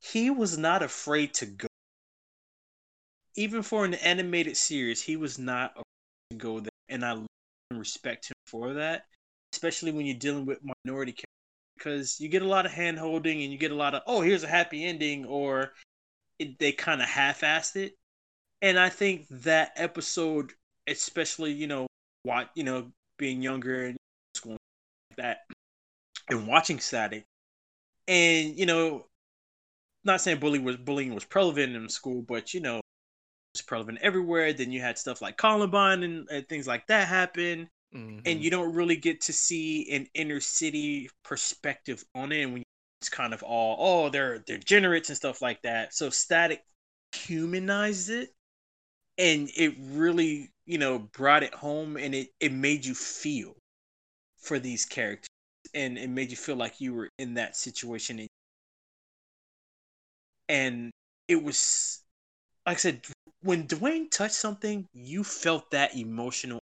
He was not afraid to go, even for an animated series. He was not afraid to go there, and I respect him for that. Especially when you're dealing with minority characters, because you get a lot of hand holding and you get a lot of oh here's a happy ending or it, they kind of half-assed it and i think that episode especially you know what you know being younger and school like that and watching static and you know not saying bullying was bullying was prevalent in school but you know it was prevalent everywhere then you had stuff like columbine and, and things like that happen and Mhm. you don't really get to see an inner city perspective on it. And when it's kind of all, oh, they're they're degenerates and stuff like that. So Static humanized it, and it really, you know, brought it home, and it it made you feel for these characters, and it made you feel like you were in that situation, and, and it was, like I said, when Dwayne touched something, you felt that emotional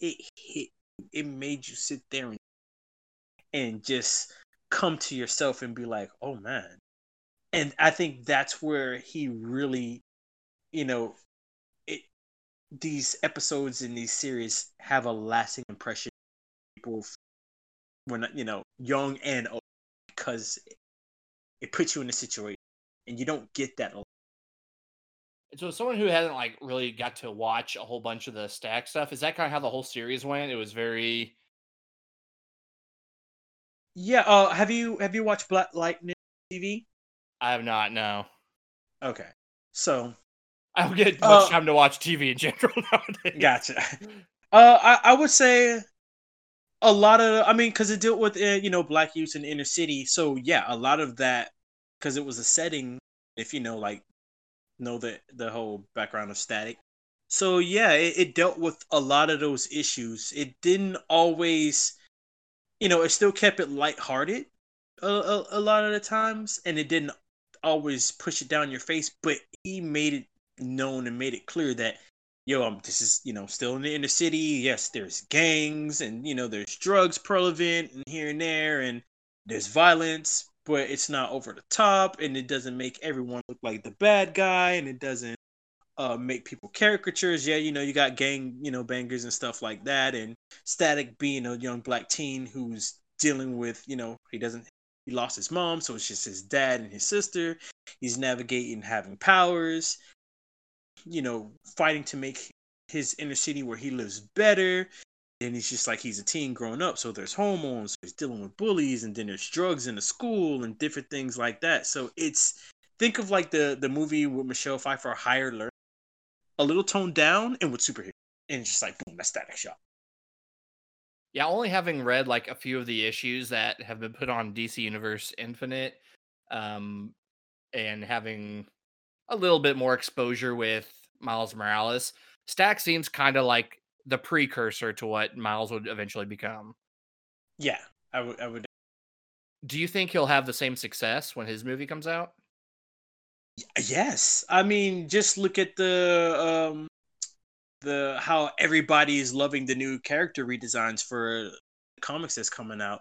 it hit it made you sit there and and just come to yourself and be like oh man. And i think that's where he really you know these episodes in these series have a lasting impression people when you know young and old because it puts you in a situation and you don't get that a lot. so someone who hasn't like really got to watch a whole bunch of the Static stuff is that kind of how the whole series went? It was very yeah uh have you have you watched black lightning tv i have not no. Okay. So i don't get much Uh, time to watch tv in general nowadays Gotcha. Uh, I, I would say a lot of, I mean, because it dealt with, uh, you know, black youth in inner city. So, yeah, a lot of that, because it was a setting, if you know, like, know the, the whole background of static. So, yeah, it, it dealt with a lot of those issues. It didn't always, you know, it still kept it lighthearted a, a, a lot of the times, and it didn't always push it down your face, but he made it known and made it clear that yo, um, this is you know still in the inner city. Yes, there's gangs and you know there's drugs prevalent and here and there, and there's violence, but it's not over the top, and it doesn't make everyone look like the bad guy, and it doesn't uh, make people caricatures. Yeah, you know you got gang, you know bangers and stuff like that, and Static being a young black teen who's dealing with you know he doesn't he lost his mom, so it's just his dad and his sister. He's navigating having powers you know, fighting to make his inner city where he lives better. And he's just like he's a teen growing up, so there's hormones, he's dealing with bullies, and then there's drugs in the school and different things like that. So it's think of like the the movie with Michelle Pfeiffer, Higher Learning, a little toned down and with superhero, and just like boom, that's Static Shock. Yeah, only having read like a few of the issues that have been put on DC Universe Infinite, um, and having a little bit more exposure with Miles Morales, Static seems kind of like the precursor to what Miles would eventually become. Yeah, I would I would Do you think he'll have the same success when his movie comes out? Yes, I mean, just look at the um, the how everybody is loving the new character redesigns for comics that's coming out.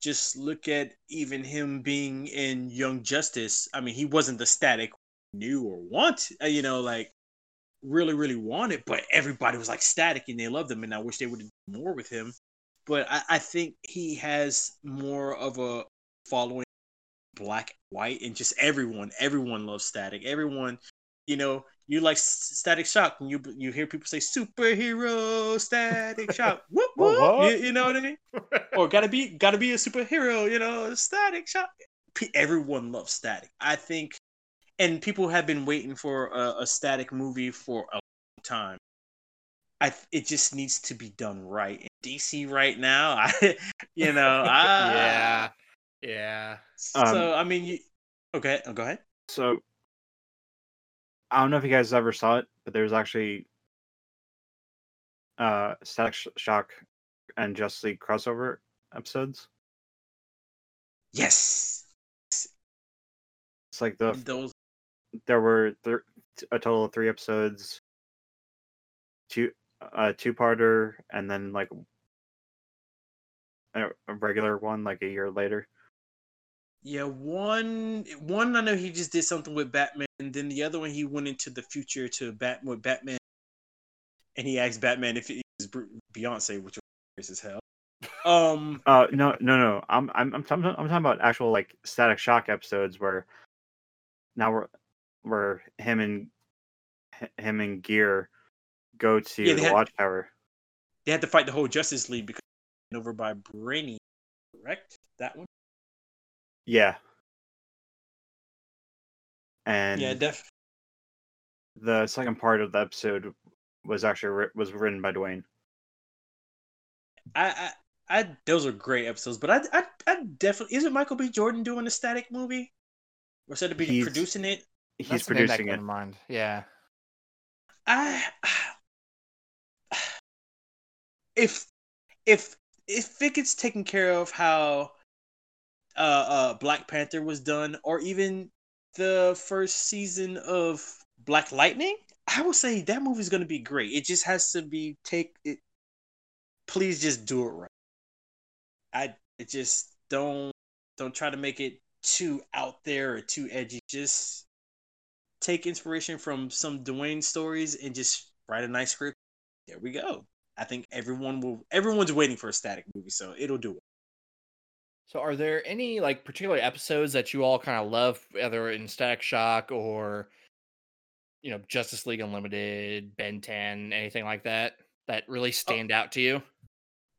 Just look at even him being in Young Justice. I mean, he wasn't the static knew or want, uh, you know, like really, really wanted, but everybody was like static and they loved him. And I wish they would have done more with him. But I, I think he has more of a following black, white, and just everyone. Everyone loves static. Everyone, you know, you like Static Shock, and you you hear people say superhero Static Shock. Whoop whoop. what? You, you know what I mean? or gotta be gotta be a superhero. You know, Static Shock. Everyone loves Static. I think, and people have been waiting for a, a Static movie for a long time. I it just needs to be done right. In DC right now, I you know, I, yeah, yeah. So I mean, you okay? oh, go ahead. So I don't know if you guys ever saw it, but there's actually uh Static Shock and Justice League crossover episodes. Yes, It's like the those there were thir- a total of three episodes, two a two parter, and then like a, a regular one like a year later. Yeah, one one I know he just did something with Batman, and then the other one he went into the future to Bat with Batman, and he asked Batman if it was Beyonce, which was as hell. Um, Uh no no no I'm I'm I'm I'm talking about actual like Static Shock episodes where now we're where him and him and Gear go to Yeah, the had- Watchtower. they had to fight the whole Justice League because over by Brainy, correct? That one. Yeah. And yeah, def. the second part of the episode was actually was written by Dwayne. I, I, I, those are great episodes, but I, I, I definitely isn't Michael B. Jordan doing a static movie, or said to be He's- producing it. He's That's the name that producing came it. to mind. Yeah. I if if if it gets taken care of how uh, uh Black Panther was done, or even the first season of Black Lightning, I would say that movie's gonna be great. It just has to be take it. Please just do it right. I it just don't don't try to make it too out there or too edgy. Just take inspiration from some Dwayne stories and just write a nice script. There we go. I think everyone will. Everyone's waiting for a static movie, so it'll do it. So, are there any like particular episodes that you all kind of love, whether in Static Shock or you know Justice League Unlimited, Ben 10, anything like that that really oh. stand out to you?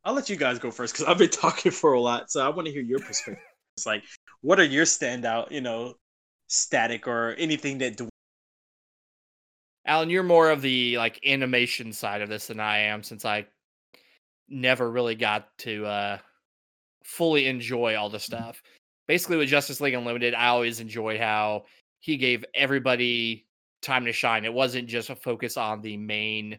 I'll let you guys go first because I've been talking for a lot, so I want to hear your perspective. it's like, what are your standout, you know, static or anything that Dwayne Alan, you're more of the like animation side of this than I am, since I never really got to uh fully enjoy all the stuff. Basically, with Justice League Unlimited, I always enjoyed how he gave everybody time to shine. It wasn't just a focus on the main,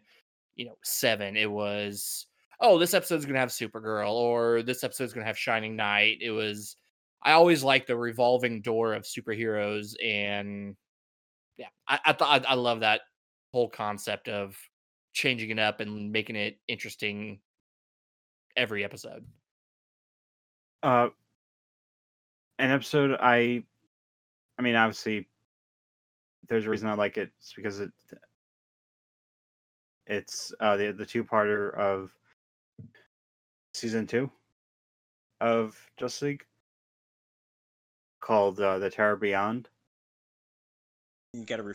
you know, seven. It was, oh, this episode's gonna have Supergirl, or this episode's gonna have Shining Knight. It was I always liked the revolving door of superheroes and yeah, I, I thought I, I love that whole concept of changing it up and making it interesting every episode. Uh, an episode I, I mean, obviously, there's a reason I like it. It's because it, it's uh the the two parter of season two of Justice League called uh, the Terror Beyond. you got to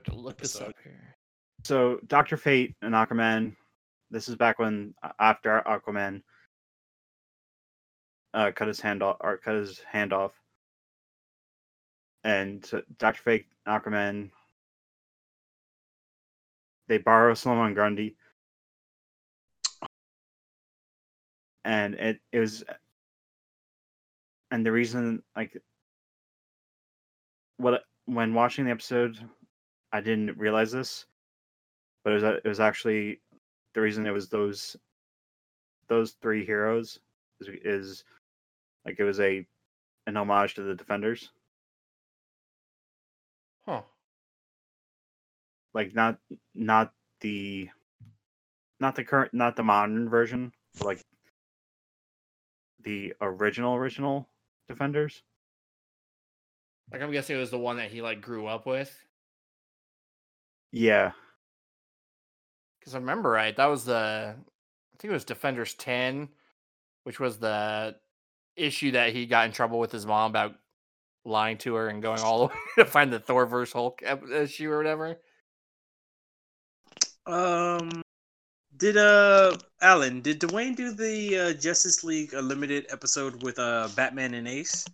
to look this up here. So Doctor Fate and Aquaman. This is back when after Aquaman uh, cut his hand off or cut his hand off, and so Doctor Fate and Aquaman they borrow Solomon Grundy, and it, it was, and the reason like what when watching the episode, I didn't realize this, but it was it was actually the reason it was those those three heroes is, is like it was a an homage to the defenders Huh. like not not the not the current, not the modern version, like the original original Defenders. Like I'm guessing it was the one that he like grew up with. Yeah, Because I remember right, that was the I think it was Defenders 10, which was the issue that he got in trouble with his mom about lying to her and going all the way to find the Thor vs Hulk issue or whatever. Um, did uh Alan did Dwayne do the uh, Justice League Unlimited episode with uh Batman and Ace?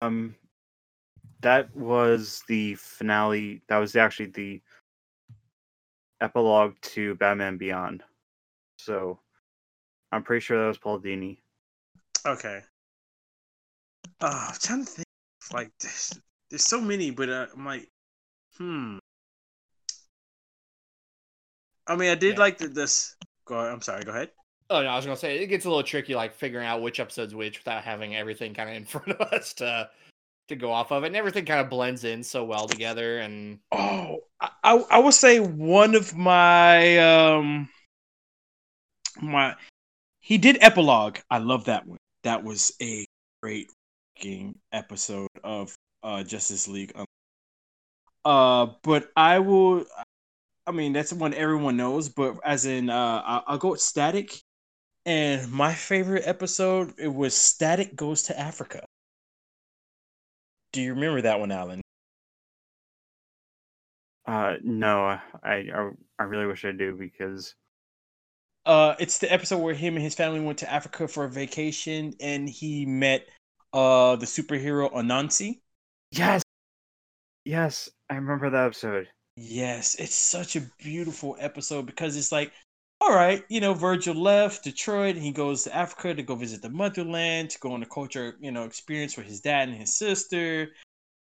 um, that was the finale. That was actually the epilogue to Batman Beyond. So, I'm pretty sure that was Paul Dini. Okay. Uh, I'm trying to think. Like, there's, there's so many, but uh, I'm like, hmm. I mean, I did Yeah. like the, this. Go. I'm sorry. Go ahead. Oh no, I was gonna say it gets a little tricky, like figuring out which episode's which without having everything kind of in front of us to to go off of, it and everything kind of blends in so well together. And Oh, I, I would say one of my um my he did epilogue. I love that one. That was a great episode of uh Justice League. Uh, but I will. I mean, that's one everyone knows. But as in, uh, I'll, I'll go with Static. And my favorite episode it was Static goes to Africa. Do you remember that one, Alan? Uh, no, I, I I really wish I do because Uh, it's the episode where him and his family went to Africa for a vacation, and he met uh the superhero Anansi. yes, yes, I remember that episode. Yes, it's such a beautiful episode because it's like, all right, you know, Virgil left Detroit, and he goes to Africa to go visit the motherland, to go on a culture, you know, experience with his dad and his sister,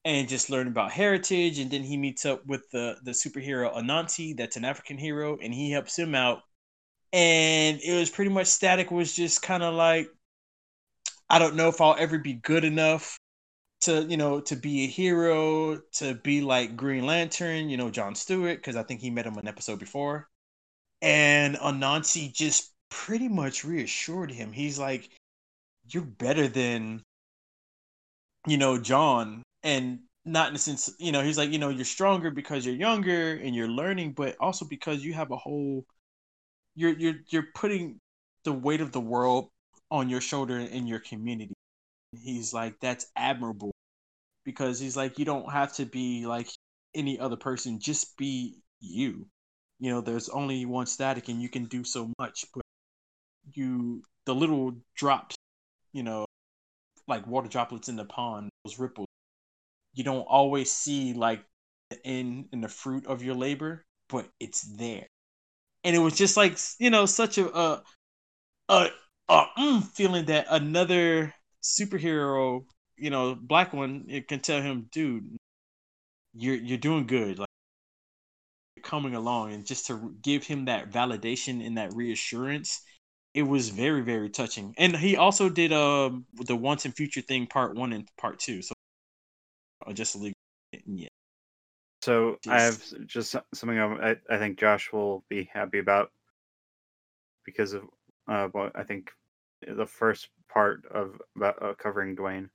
and just learn about heritage. And then he meets up with the the superhero Anansi, that's an African hero, and he helps him out. And it was pretty much static. Was just kind of like, I don't know if I'll ever be good enough to you know to be a hero to be like green lantern you know john stewart because i think he met him an episode before and anansi just pretty much reassured him. He's like you're better than you know john. And not in the sense you know he's like you know you're stronger because you're younger and you're learning but also because you have a whole you're you're you're putting the weight of the world on your shoulder in your community. He's like that's admirable. Because he's like you don't have to be like any other person just be you you know there's only one static and you can do so much but you the little drops you know like water droplets in the pond those ripples you don't always see like the end and the fruit of your labor but it's there. And it was just like you know such a a a, a mm, feeling that another superhero, you know, black one, it can tell him, dude, you're you're doing good, like coming along, and just to give him that validation and that reassurance, it was very very touching. And he also did um the once and future thing part one and part two, so uh, Justice League, yeah. So I have just something I, I think Josh will be happy about because of uh, what I think the first part of about uh, covering Dwayne.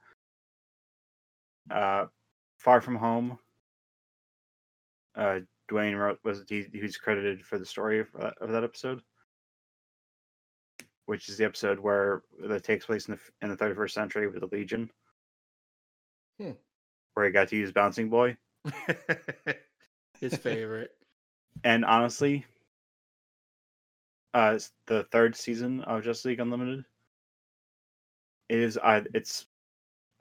Uh, Far from Home. Uh, Dwayne wrote was he, was credited for the story of, that of that episode, which is the episode where that takes place in the in the thirty first century with the Legion, Hmm. where he got to use Bouncing Boy. his favorite. and honestly, uh, it's the third season of Justice League Unlimited. It is, uh, it's,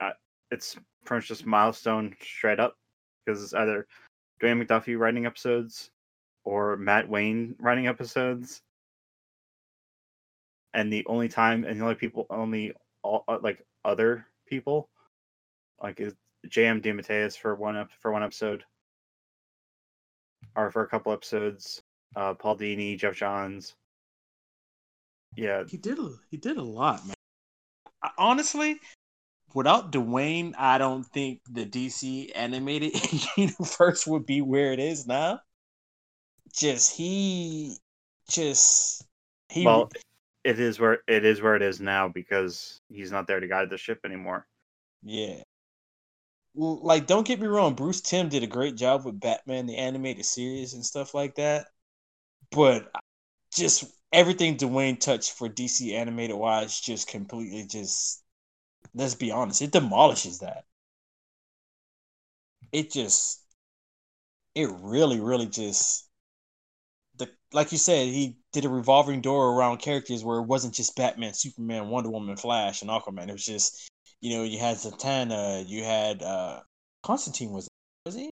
uh, it's pretty much just milestone straight up because it's either Dwayne McDuffie writing episodes or Matt Wayne writing episodes, and the only time and the only people, only all uh, like other people, like is J.M. DeMatteis for one ep- for one episode or for a couple episodes. Uh, Paul Dini, Geoff Johns. Yeah, He did a, he did a lot, man. I- honestly, without Dwayne, I don't think the DC animated universe would be where it is now. just he just he well, it is where it is where it is now because he's not there to guide the ship anymore. yeah. Like, don't get me wrong, Bruce Timm did a great job with Batman the animated series and stuff like that. But just everything Dwayne touched for DC animated wise just completely just let's be honest, it demolishes that. It just it really, really just the like you said, he did a revolving door around characters where it wasn't just Batman, Superman, Wonder Woman, Flash, and Aquaman. It was just you know, you had Zatanna, you had uh Constantine was was he?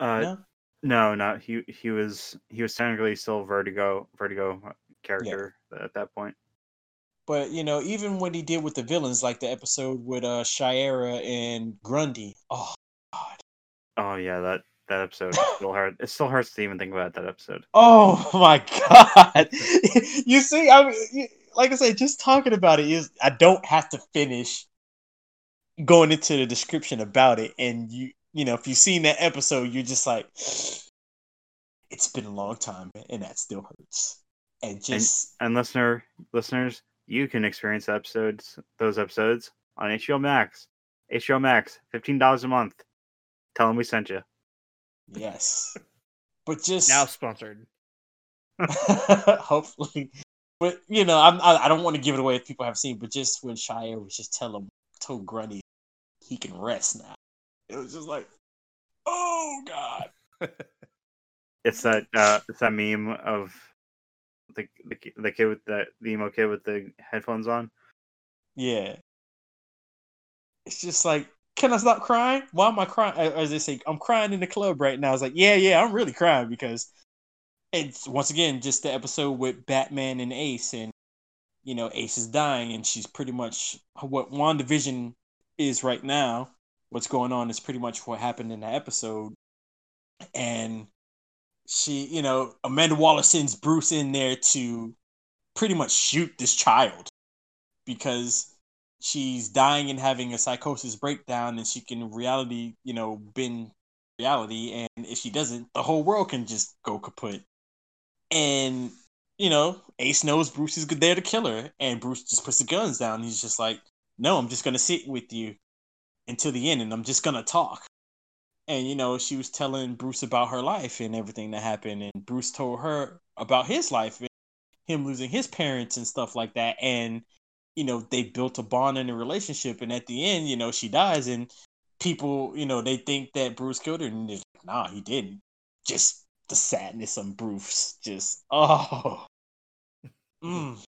Uh, No? no, not he. He was he was technically still Vertigo Vertigo character at that point. But you know, even what he did with the villains, like the episode with uh Shayera and Grundy. Oh God. Oh yeah, that that episode still hurt. It still hurts to even think about that episode. Oh my God. you see, I mean, you- like I said, just talking about it is I don't have to finish going into the description about it, and you you know, if you've seen that episode, you're just like, it's been a long time, and that still hurts. And just And listener listeners, you can experience episodes those episodes on HBO Max. HBO Max, fifteen dollars a month. Tell them we sent you. yes, but just Now sponsored. hopefully. But you know, I'm, I I don't want to give it away if people have seen. But just when Shayera was just telling told Grundy he can rest now, it was just like, oh god. It's that uh, it's that meme of the the, the kid with the the emo kid with the headphones on. Yeah. It's just like, can I stop crying? Why am I crying? As they say, I'm crying in the club right now. It's like, yeah, yeah, I'm really crying because it's once again just the episode with Batman and Ace, and you know, Ace is dying, and she's pretty much what WandaVision is right now. What's going on is pretty much what happened in the episode. And she, you know, Amanda Waller sends Bruce in there to pretty much shoot this child because she's dying and having a psychosis breakdown and she can reality you know bend reality. And if she doesn't the whole world can just go kaput. And you know ace knows bruce is there to kill her. And bruce just puts the guns down. He's just like no i'm just gonna sit with you until the end and i'm just gonna talk and you know she was telling bruce about her life and everything that happened and bruce told her about his life and him losing his parents and stuff like that and you know they built a bond in a relationship and at the end you know she dies and people you know they think that bruce killed her and like nah he didn't just the sadness on bruce just oh mm.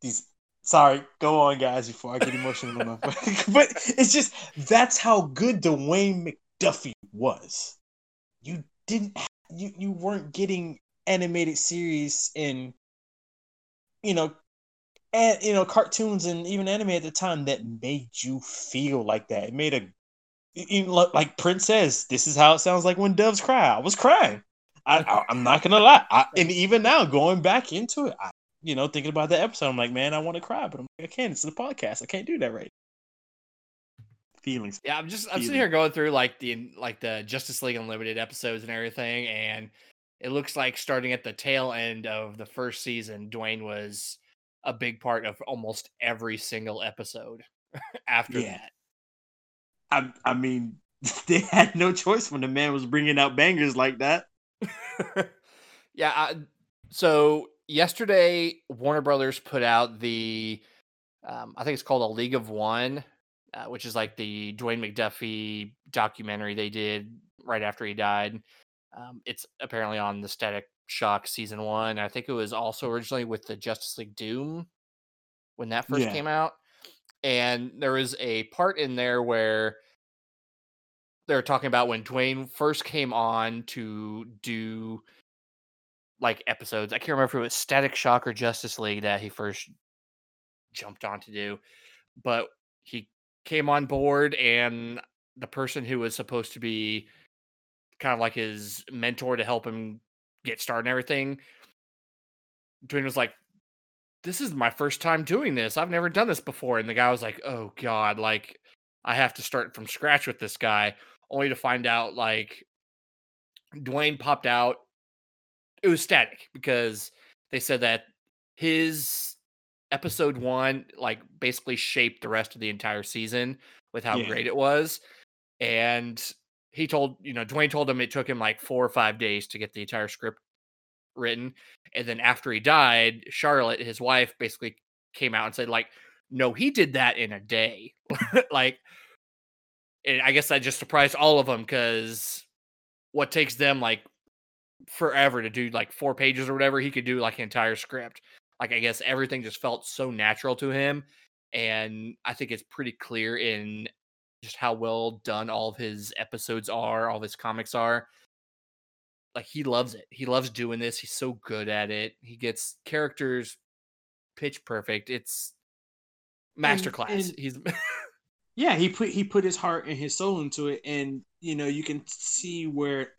these sorry go on guys before i get emotional but it's just that's how good dwayne mcduffie was you didn't you you weren't getting animated series and you know and you know cartoons and even anime at the time that made you feel like that. It made a even like Prince says, this is how it sounds like when doves cry. I was crying. I, I'm not gonna lie. I, and even now, going back into it, I, you know, thinking about that episode, I'm like, man, I want to cry, but I'm like, I can't. It's the podcast. I can't do that right. Feelings. Yeah, I'm just I'm sitting here going through like the like the Justice League Unlimited episodes and everything, and it looks like starting at the tail end of the first season, Dwayne was a big part of almost every single episode after Yeah. I I mean, they had no choice when the man was bringing out bangers like that. that. yeah. I, so yesterday, Warner Brothers put out the um, I think it's called A League of One, uh, which is like the Dwayne McDuffie documentary they did right after he died. Um, it's apparently on the Static Shock season one. I think it was also originally with the Justice League Doom when that first Yeah. came out. And there was a part in there where they were talking about when Dwayne first came on to do like episodes. I can't remember if it was Static Shock or Justice League that he first jumped on to do, but he came on board and the person who was supposed to be kind of like his mentor to help him get started and everything. Dwayne was like, This is my first time doing this. I've never done this before. And the guy was like, Oh God, like I have to start from scratch with this guy, only to find out like Dwayne popped out it was static because they said that his episode one like basically shaped the rest of the entire season with how Yeah. great it was. And he told you know dwayne told him it took him like four or five days to get the entire script written. And then after he died charlotte his wife basically came out and said like no he did that in a day. Like and i guess that just surprised all of them because what takes them like forever to do like four pages or whatever he could do like an entire script like i guess everything just felt so natural to him and i think it's pretty clear in just how well done all of his episodes are all of his comics are. Like he loves it. He loves doing this. He's so good at it. He gets characters pitch perfect. It's And- masterclass. and- he's yeah he put he put his heart and his soul into it and you know you can see where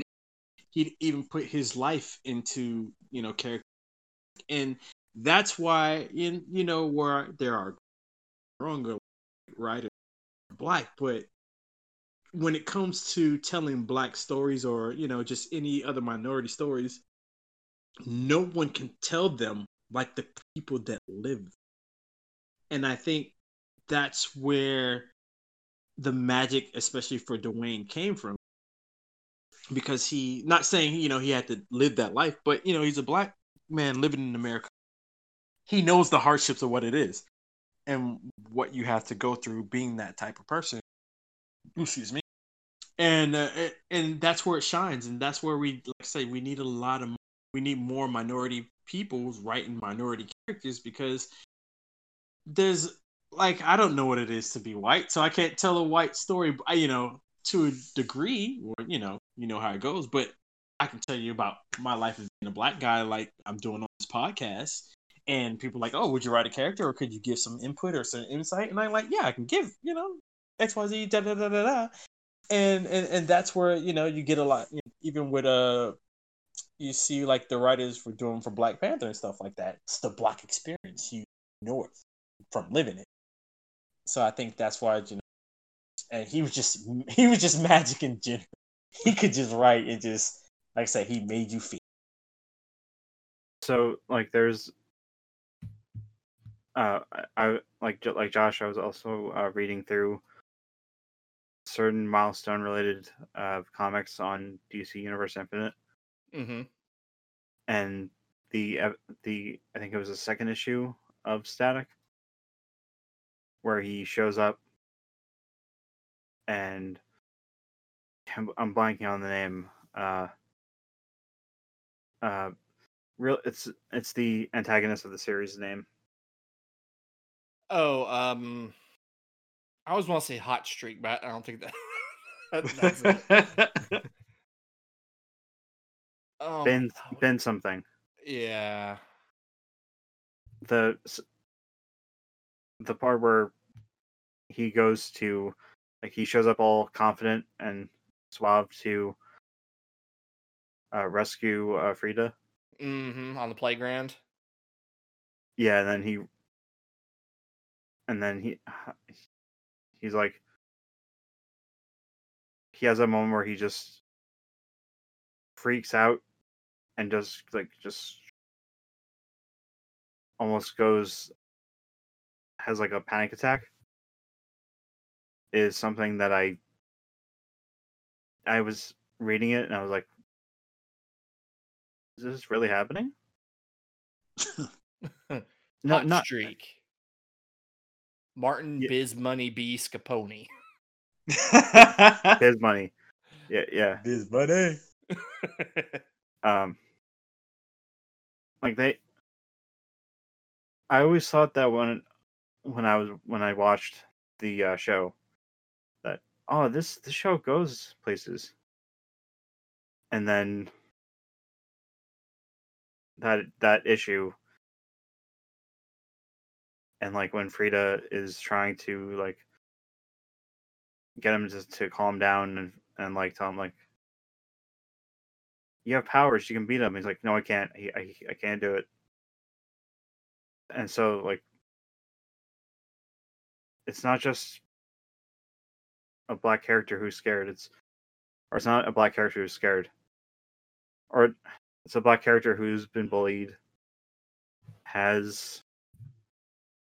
he even put his life into you know character. And that's why in you know where there are wrong right black but when it comes to telling black stories or you know just any other minority stories no one can tell them like the people that live and i think that's where the magic, especially for Dwayne, came from. Because he, not saying you know he had to live that life, but you know he's a black man living in America. He knows the hardships of what it is, and what you have to go through being that type of person. Excuse me, and uh, and that's where it shines, and that's where we like I say we need a lot of we need more minority peoples writing minority characters because there's like I don't know what it is to be white, so I can't tell a white story. You know, to a degree, or you know, you know how it goes. But I can tell you about my life as being a black guy, like I'm doing on this podcast, and people like, "Oh, would you write a character, or could you give some input or some insight?" And I'm like, "Yeah, I can give, you know, X, Y, Z, da da da da da," and and and that's where you know you get a lot, you know, even with uh you see like the writers were doing for Black Panther and stuff like that. It's the black experience. You know it from living it. So I think that's why you know, and he was just he was just magic in general. He could just write and just like I said, he made you feel. so like there's uh I, like like Josh I was also uh, reading through certain milestone related uh comics on DC Universe Infinite. Hmm and the the I think it was the second issue of Static where he shows up and I'm, I'm blanking on the name uh uh real it's it's the antagonist of the series name Oh, um, I always want to say hot streak, but I don't think that. that- that's it. Oh, been Ben something yeah. the the part where he goes to like he shows up all confident and suave to uh, rescue uh, Frieda. Mm-hmm, On the playground. Yeah, and then he and then he he's like he has a moment where he just freaks out and just like just almost goes has like a panic attack is something that I I was reading it and I was like is this really happening? no, hot not streak. Martin Yeah. Biz Money B Scapone. his money. Yeah, yeah. Biz Money. um like they i always thought that when when i was when i watched the uh, show that oh this the show goes places and then that that issue and like when frieda is trying to like get him to, to calm down and, and like tell him like you have powers you can beat him. He's like no i can't. He, I, I can't do it. And so like it's not just a black character who's scared it's or it's not a black character who's scared or it's a black character who's been bullied, has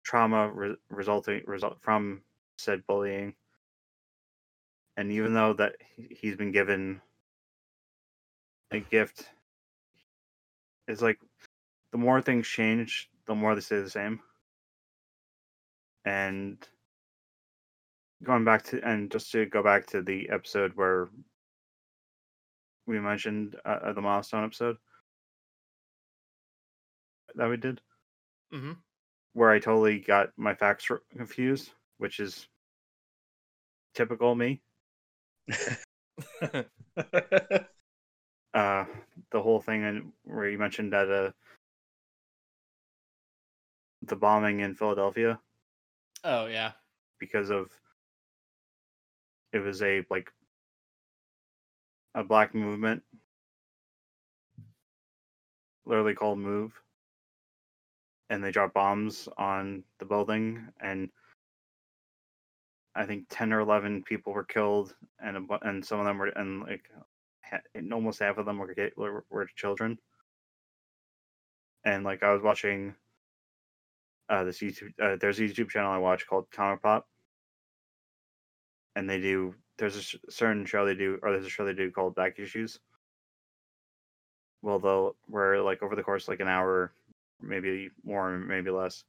trauma re- resulting result from said bullying, and even though that he- he's been given a gift, it's like the more things change, the more they stay the same. And going back to and just to go back to the episode where we mentioned uh, uh, the milestone episode that we did. Hmm where i totally got my facts confused which is typical me. Uh the whole thing and where you mentioned that uh the bombing in philadelphia. Oh yeah. because of it was a like a black movement. Literally called move and they dropped bombs on the building and i think 10 or 11 people were killed and a, and some of them were and like and almost half of them were were, were children. And like i was watching uh this youtube uh, there's a youtube channel i watch called comic pop and they do there's a certain show they do or there's a show they do called back issues. Well they'll where like over the course like an hour maybe more maybe less.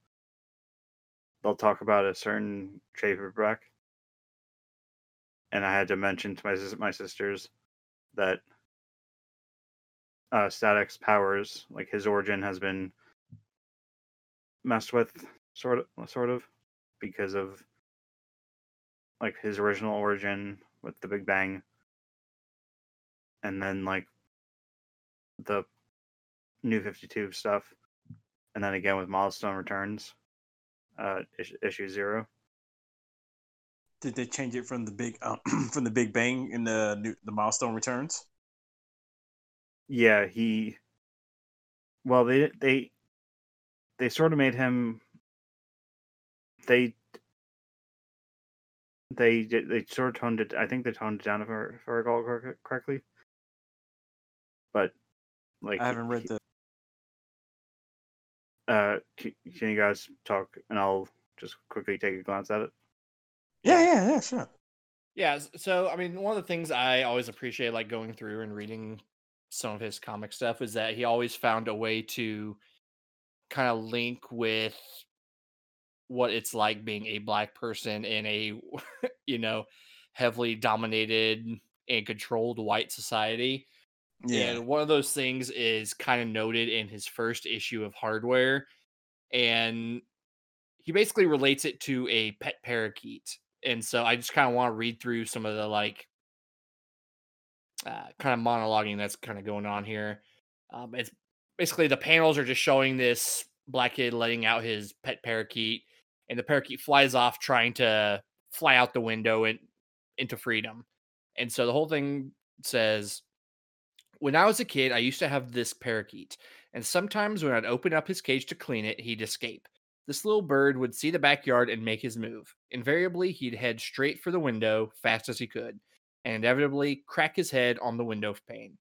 They'll talk about a certain paperback and i had to mention to my my sisters that uh static's powers like his origin has been messed with sort of sort of because of like his original origin with the Big Bang, and then like the New Fifty Two stuff, and then again with Milestone Returns, uh, issue, issue zero. Did they change it from the big um, from the Big Bang in the new, the milestone returns? Yeah, he. Well, they they they sort of made him. They they did they sort of toned it. I think they toned it down if I, if I recall correctly. But like I haven't read he- the. Uh, can, can you guys talk, and I'll just quickly take a glance at it. Yeah, yeah, yeah, sure. Yeah, so I mean, one of the things I always appreciate, like going through and reading some of his comic stuff, is that he always found a way to kind of link with what it's like being a black person in a, you know, heavily dominated and controlled white society. Yeah, And one of those things is kind of noted in his first issue of Hardware. And he basically relates it to a pet parakeet. And so I just kind of want to read through some of the like uh, kind of monologuing that's kind of going on here. Um, it's basically the panels are just showing this black kid letting out his pet parakeet, and the parakeet flies off trying to fly out the window and into freedom. And so the whole thing says, when I was a kid, I used to have this parakeet, and sometimes when I'd open up his cage to clean it, he'd escape. This little bird would see the backyard and make his move. Invariably, he'd head straight for the window fast as he could, and inevitably crack his head on the window pane.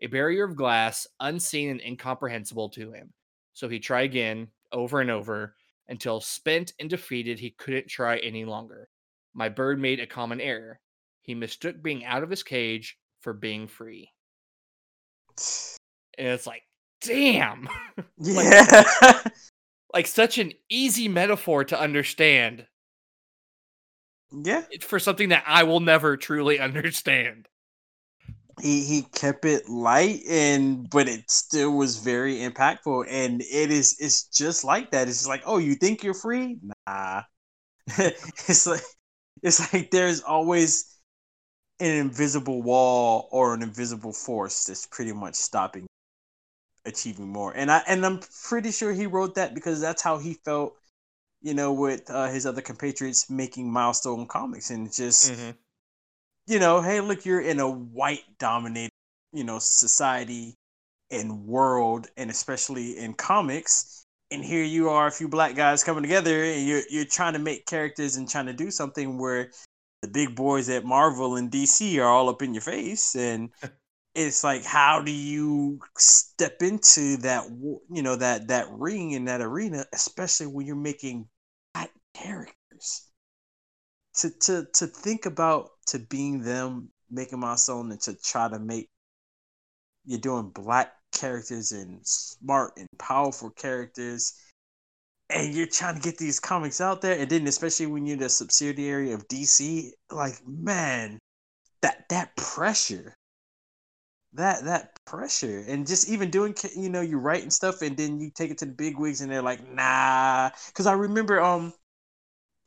A barrier of glass, unseen and incomprehensible to him. So he'd try again, over and over, until spent and defeated, he couldn't try any longer. My bird made a common error. He mistook being out of his cage for being free. And it's like, damn. yeah. like such an easy metaphor to understand yeah. For something that I will never truly understand. He he kept it light and but it still was very impactful and it is it's just like that. It's like, oh, you think you're free? Nah. it's like it's like there's always an invisible wall or an invisible force that's pretty much stopping achieving more. And I and I'm pretty sure he wrote that because that's how he felt, you know, with uh, his other compatriots making milestone comics and just you know, hey, look, you're in a white dominated, you know, society and world, and especially in comics. And here you are, a few black guys coming together, and you're you're trying to make characters and trying to do something where the big boys at Marvel and DC are all up in your face, and it's like how do you step into that you know that that ring in that arena especially when you're making black characters? To to to think about to being them making my own and to try to make you're doing black characters and smart and powerful characters and you're trying to get these comics out there and then especially when you're the subsidiary of dc like man that that pressure that that pressure and just even doing you know you writing stuff and then you take it to the big wigs and they're like nah because i remember um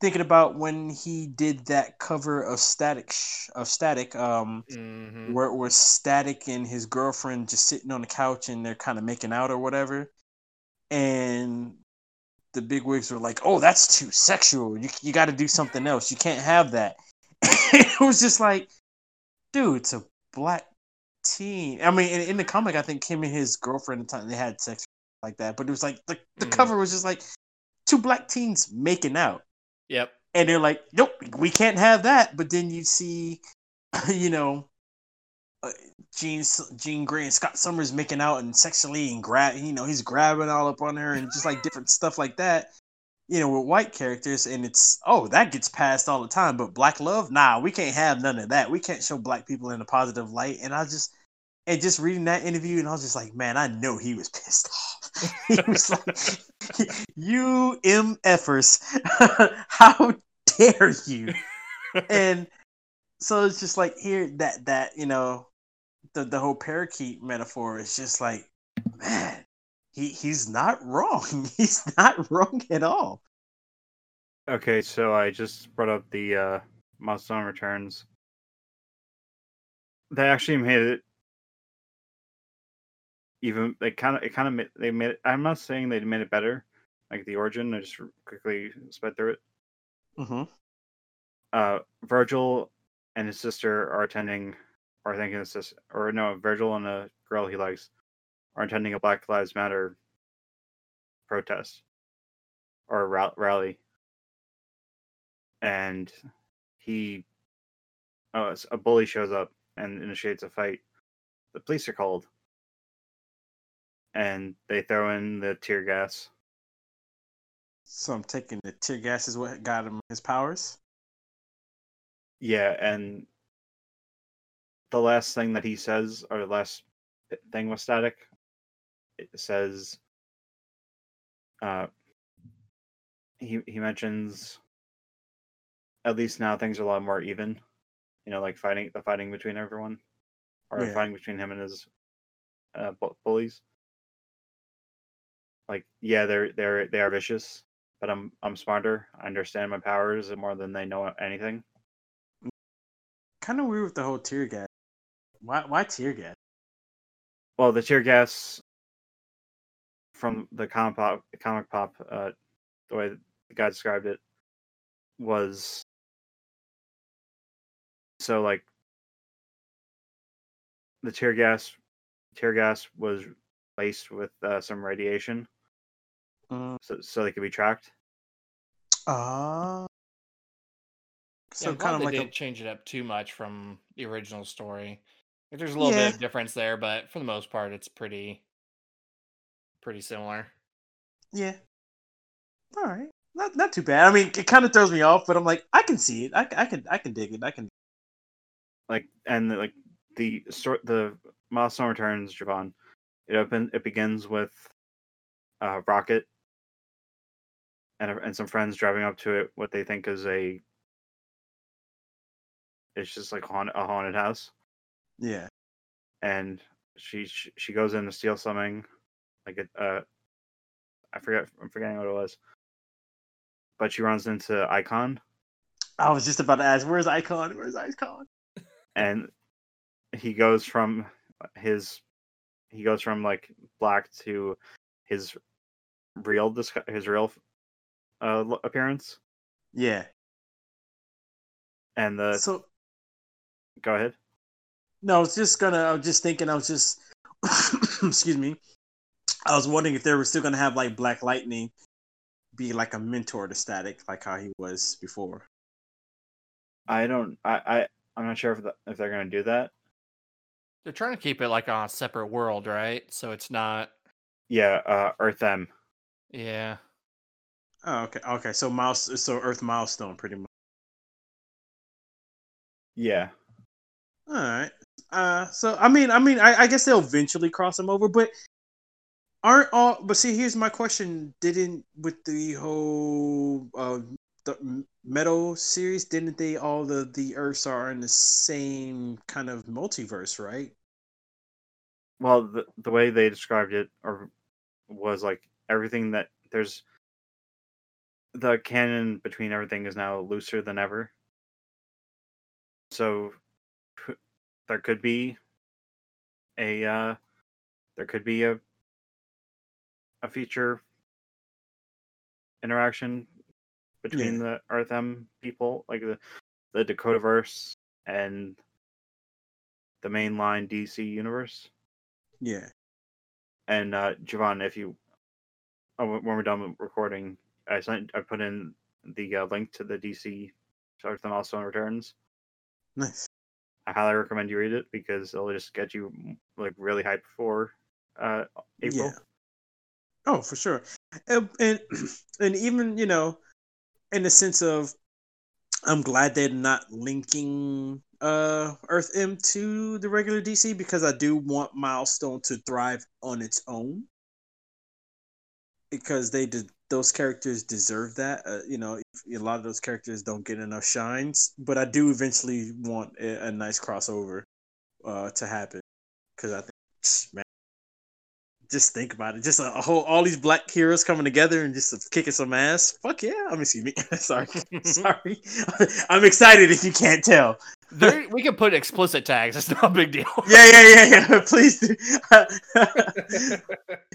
thinking about when he did that cover of static Sh- of static um Mhm. where it was static and his girlfriend just sitting on the couch and they're kind of making out or whatever and the big wigs were like oh that's too sexual you, you got to do something else you can't have that it was just like dude it's a black teen i mean in, in the comic i think him and his girlfriend at the time they had sex like that but it was like the, the Mhm. cover was just like two black teens making out Yep. and they're like, nope, we can't have that. But then you see, you know, uh, Jean Jean Grey and Scott Summers making out and sexually and grab, you know, he's grabbing all up on her and just like different stuff like that. You know, with white characters, and it's oh that gets passed all the time. But black love, nah, we can't have none of that. We can't show black people in a positive light. And I just and just reading that interview, and I was just like, man, I know he was pissed off. he was like, you MFers, how dare you? and so it's just like here that that you know the the whole parakeet metaphor is just like man he he's not wrong he's not wrong at all Okay, so I just brought up the uh, Milestone Returns. They actually made it even. They kind of it kind of made they made. It, I'm not saying they made it better, like the origin. I just quickly sped through it. mm-hmm. Uh, Virgil and his sister are attending, or I think his sister, or no, Virgil and a girl he likes are attending a Black Lives Matter protest or ra- rally, and he, oh, a bully shows up and initiates a fight. The police are called, and they throw in the tear gas. so i'm taking the tear gas is what got him his powers Yeah, and the last thing that he says, or the last thing with static, it says, uh, he he mentions, at least now things are a lot more even, you know, like fighting the fighting between everyone, or Yeah. fighting between him and his uh, bullies. Like, yeah, they're they're they are vicious, but I'm I'm smarter. I understand my powers more than they know anything. Kind of weird with the whole tear gas why why tear gas Well, the tear gas from the comic pop, comic pop, uh, the way the guy described it was so like the tear gas, tear gas was laced with uh, some radiation, mm. so so they could be tracked. uh, Yeah, so I'm kind of they like didn't a change it up too much from the original story. Like, there's a little Yeah. bit of difference there, but for the most part, it's pretty, pretty similar. yeah all right not not too bad i mean it kind of throws me off but i'm like i can see it i, I can i can dig it i can like and like the sort the milestone returns Javon. It open it begins with uh rocket and and some friends driving up to it what they think is a it's just like haunt, a haunted house yeah and she she goes in to steal something like it uh I forget I'm forgetting what it was but she runs into Icon I was just about to ask, where's Icon? Where's Icon? and he goes from his he goes from like black to his real his real uh appearance Yeah. and the so go ahead no, I was just gonna. I was just thinking. I was just. excuse me. I was wondering if they were still gonna have like Black Lightning be like a mentor to Static, like how he was before. i don't i i i'm not sure if the, if they're going to do that They're trying to keep it like on a separate world, right? So it's not. Yeah, uh, Earth M. Yeah. Oh, okay, okay. So mouse, so Earth milestone, pretty much. Yeah. All right. Uh, so I mean, I mean, I, I guess they'll eventually cross them over, but aren't all? But see, here's my question: Didn't with the whole uh the Metal series, didn't they all the the Earths are in the same kind of multiverse, right? Well, the the way they described it or was like everything that there's the canon between everything is now looser than ever. So there could be a uh there could be a a future interaction between the Earth M people, like the the Dakotaverse and the mainline DC universe. Yeah. And uh Javon, if you oh, when we're done with recording, I sent I put in the uh, link to the DC Earth M Milestone Returns. Nice. I highly recommend you read it because it'll just get you like really hyped for uh April. Yeah. Oh, for sure. And, and and even you know, in the sense of, I'm glad they're not linking uh Earth M to the regular DC because I do want Milestone to thrive on its own because they did those characters deserve that. Uh, you know, a lot of those characters don't get enough shines, but I do eventually want a, a nice crossover uh to happen because I think man just think about it. Just a, a whole all these black heroes coming together and just kicking some ass. Fuck yeah! I mean, excuse me. sorry, sorry. I'm excited if you can't tell. There, we can put explicit tags. It's not a big deal. Yeah, yeah, yeah, yeah. Please. Do.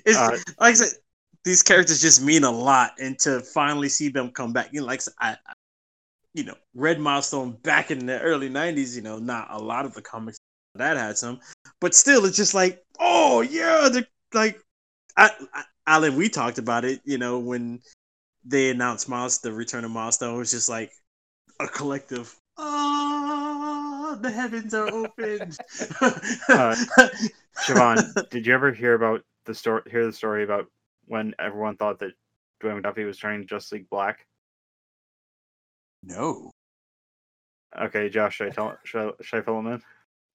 it's Uh, like I said, these characters just mean a lot, and to finally see them come back, you know, like I, I you know, read Milestone back in the early '90s. You know, not a lot of the comics that had some, but still, it's just like, oh yeah, the like, I, I, Allan, we talked about it. You know, when they announced Miles, the return of Milestone, it was just like a collective. Ah, the heavens are open. Uh, Javon, did you ever hear about the story? Hear the story about when everyone thought that Dwayne McDuffie was turning Just League black? no. Okay, Josh, should I tell? Should I, should I fill him in?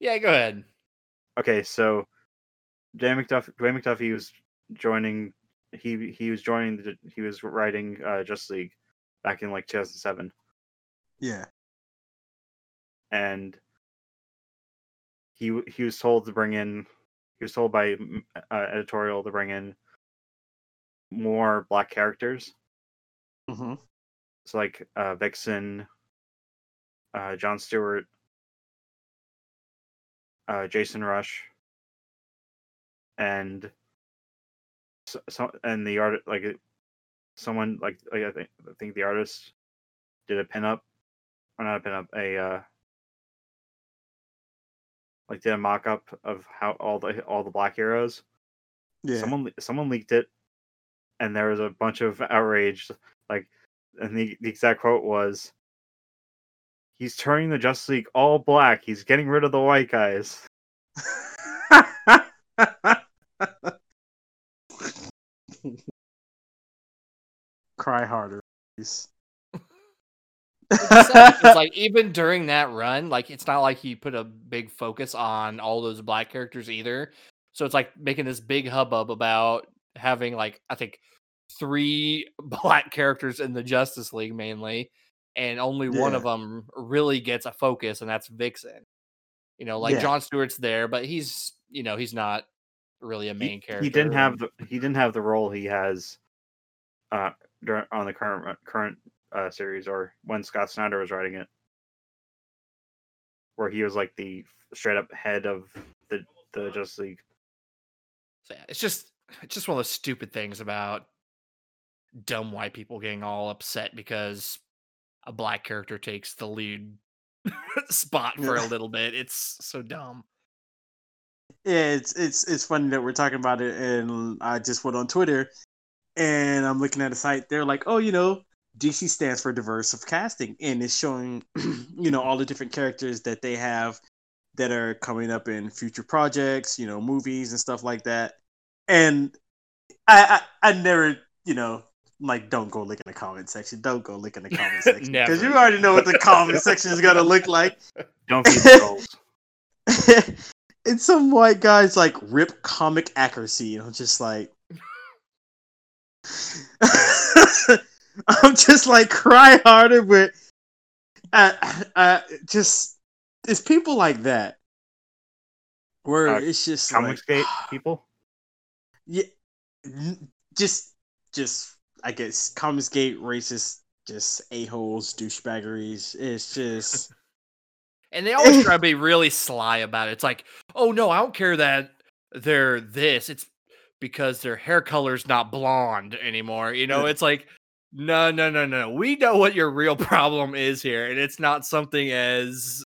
Yeah, go ahead. Okay, so Dwayne McDuffie, Dwayne McDuffie was joining. He he was joining. The, he was writing uh, Justice League back in like 2007, Yeah. and he he was told to bring in. He was told by uh, editorial to bring in more black characters. Mm-hmm. So like uh, Vixen, uh, John Stewart, uh, Jason Rusch, and so, so and the art like someone like, like I think I think the artist did a pinup or not a pinup a uh, like did a mock up of how all the all the black heroes. Yeah. Someone someone leaked it, and there was a bunch of outrage. Like, and the, the exact quote was, "He's turning the Justice League all black. He's getting rid of the white guys." Cry harder. please. It's sad like even during that run, like it's not like he put a big focus on all those black characters either. So it's like making this big hubbub about having like I think three black characters in the Justice League mainly, and only one of them really gets a focus, and that's Vixen. You know, like Yeah. John Stewart's there, but he's you know he's not really a He- main character. He didn't have the he didn't have the role he has uh dur- on the current current uh, series or when Scott Snyder was writing it, where he was like the straight up head of the the Justice League. So, yeah, it's just it's just one of those stupid things about dumb white people getting all upset because a black character takes the lead spot for a little bit. It's so dumb. Yeah, it's it's it's funny that we're talking about it, and I just went on Twitter, and I'm looking at a site. They're like, oh, you know, DC stands for diverse of casting, and it's showing, you know, all the different characters that they have that are coming up in future projects, you know, movies and stuff like that. And I I, I never, you know, like don't go look in the comment section. Don't go look in the comment section because you already know what the comment section is gonna look like. Don't be the trolls. and some white guys like rip comic accuracy, and I'm just like, I'm just like cry harder, but I, I just it's people like that where Uh, it's just like, Comicsgate people. Yeah, just just I guess Comicsgate racist, just a holes, douchebaggeries. It's just. And they always try to be really sly about it. It's like, oh no, I don't care that they're this. It's because their hair color's not blonde anymore. You know, it's like, no, no, no, no. We know what your real problem is here, and it's not something as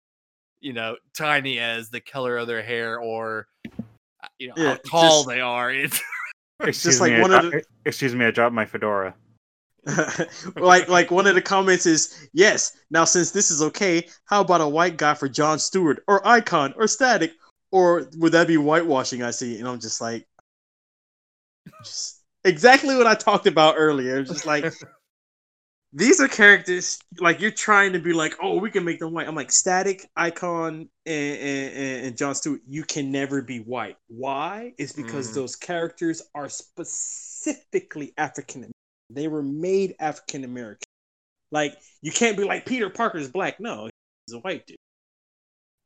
you know tiny as the color of their hair or uh, you know Yeah, how tall just- they are. It's Excuse like me, one I of the... excuse me, I dropped my fedora. like like one of the comments is yes now since this is okay how about a white guy for john stewart or icon or static or would that be whitewashing i see and i'm just like just exactly what i talked about earlier just like these are characters like you're trying to be like oh we can make them white i'm like static icon and, and, and- john stewart you can never be white why it's because Mhm. those characters are specifically african they were made African American. Like you can't be like Peter Parker's black. No, he's a white dude.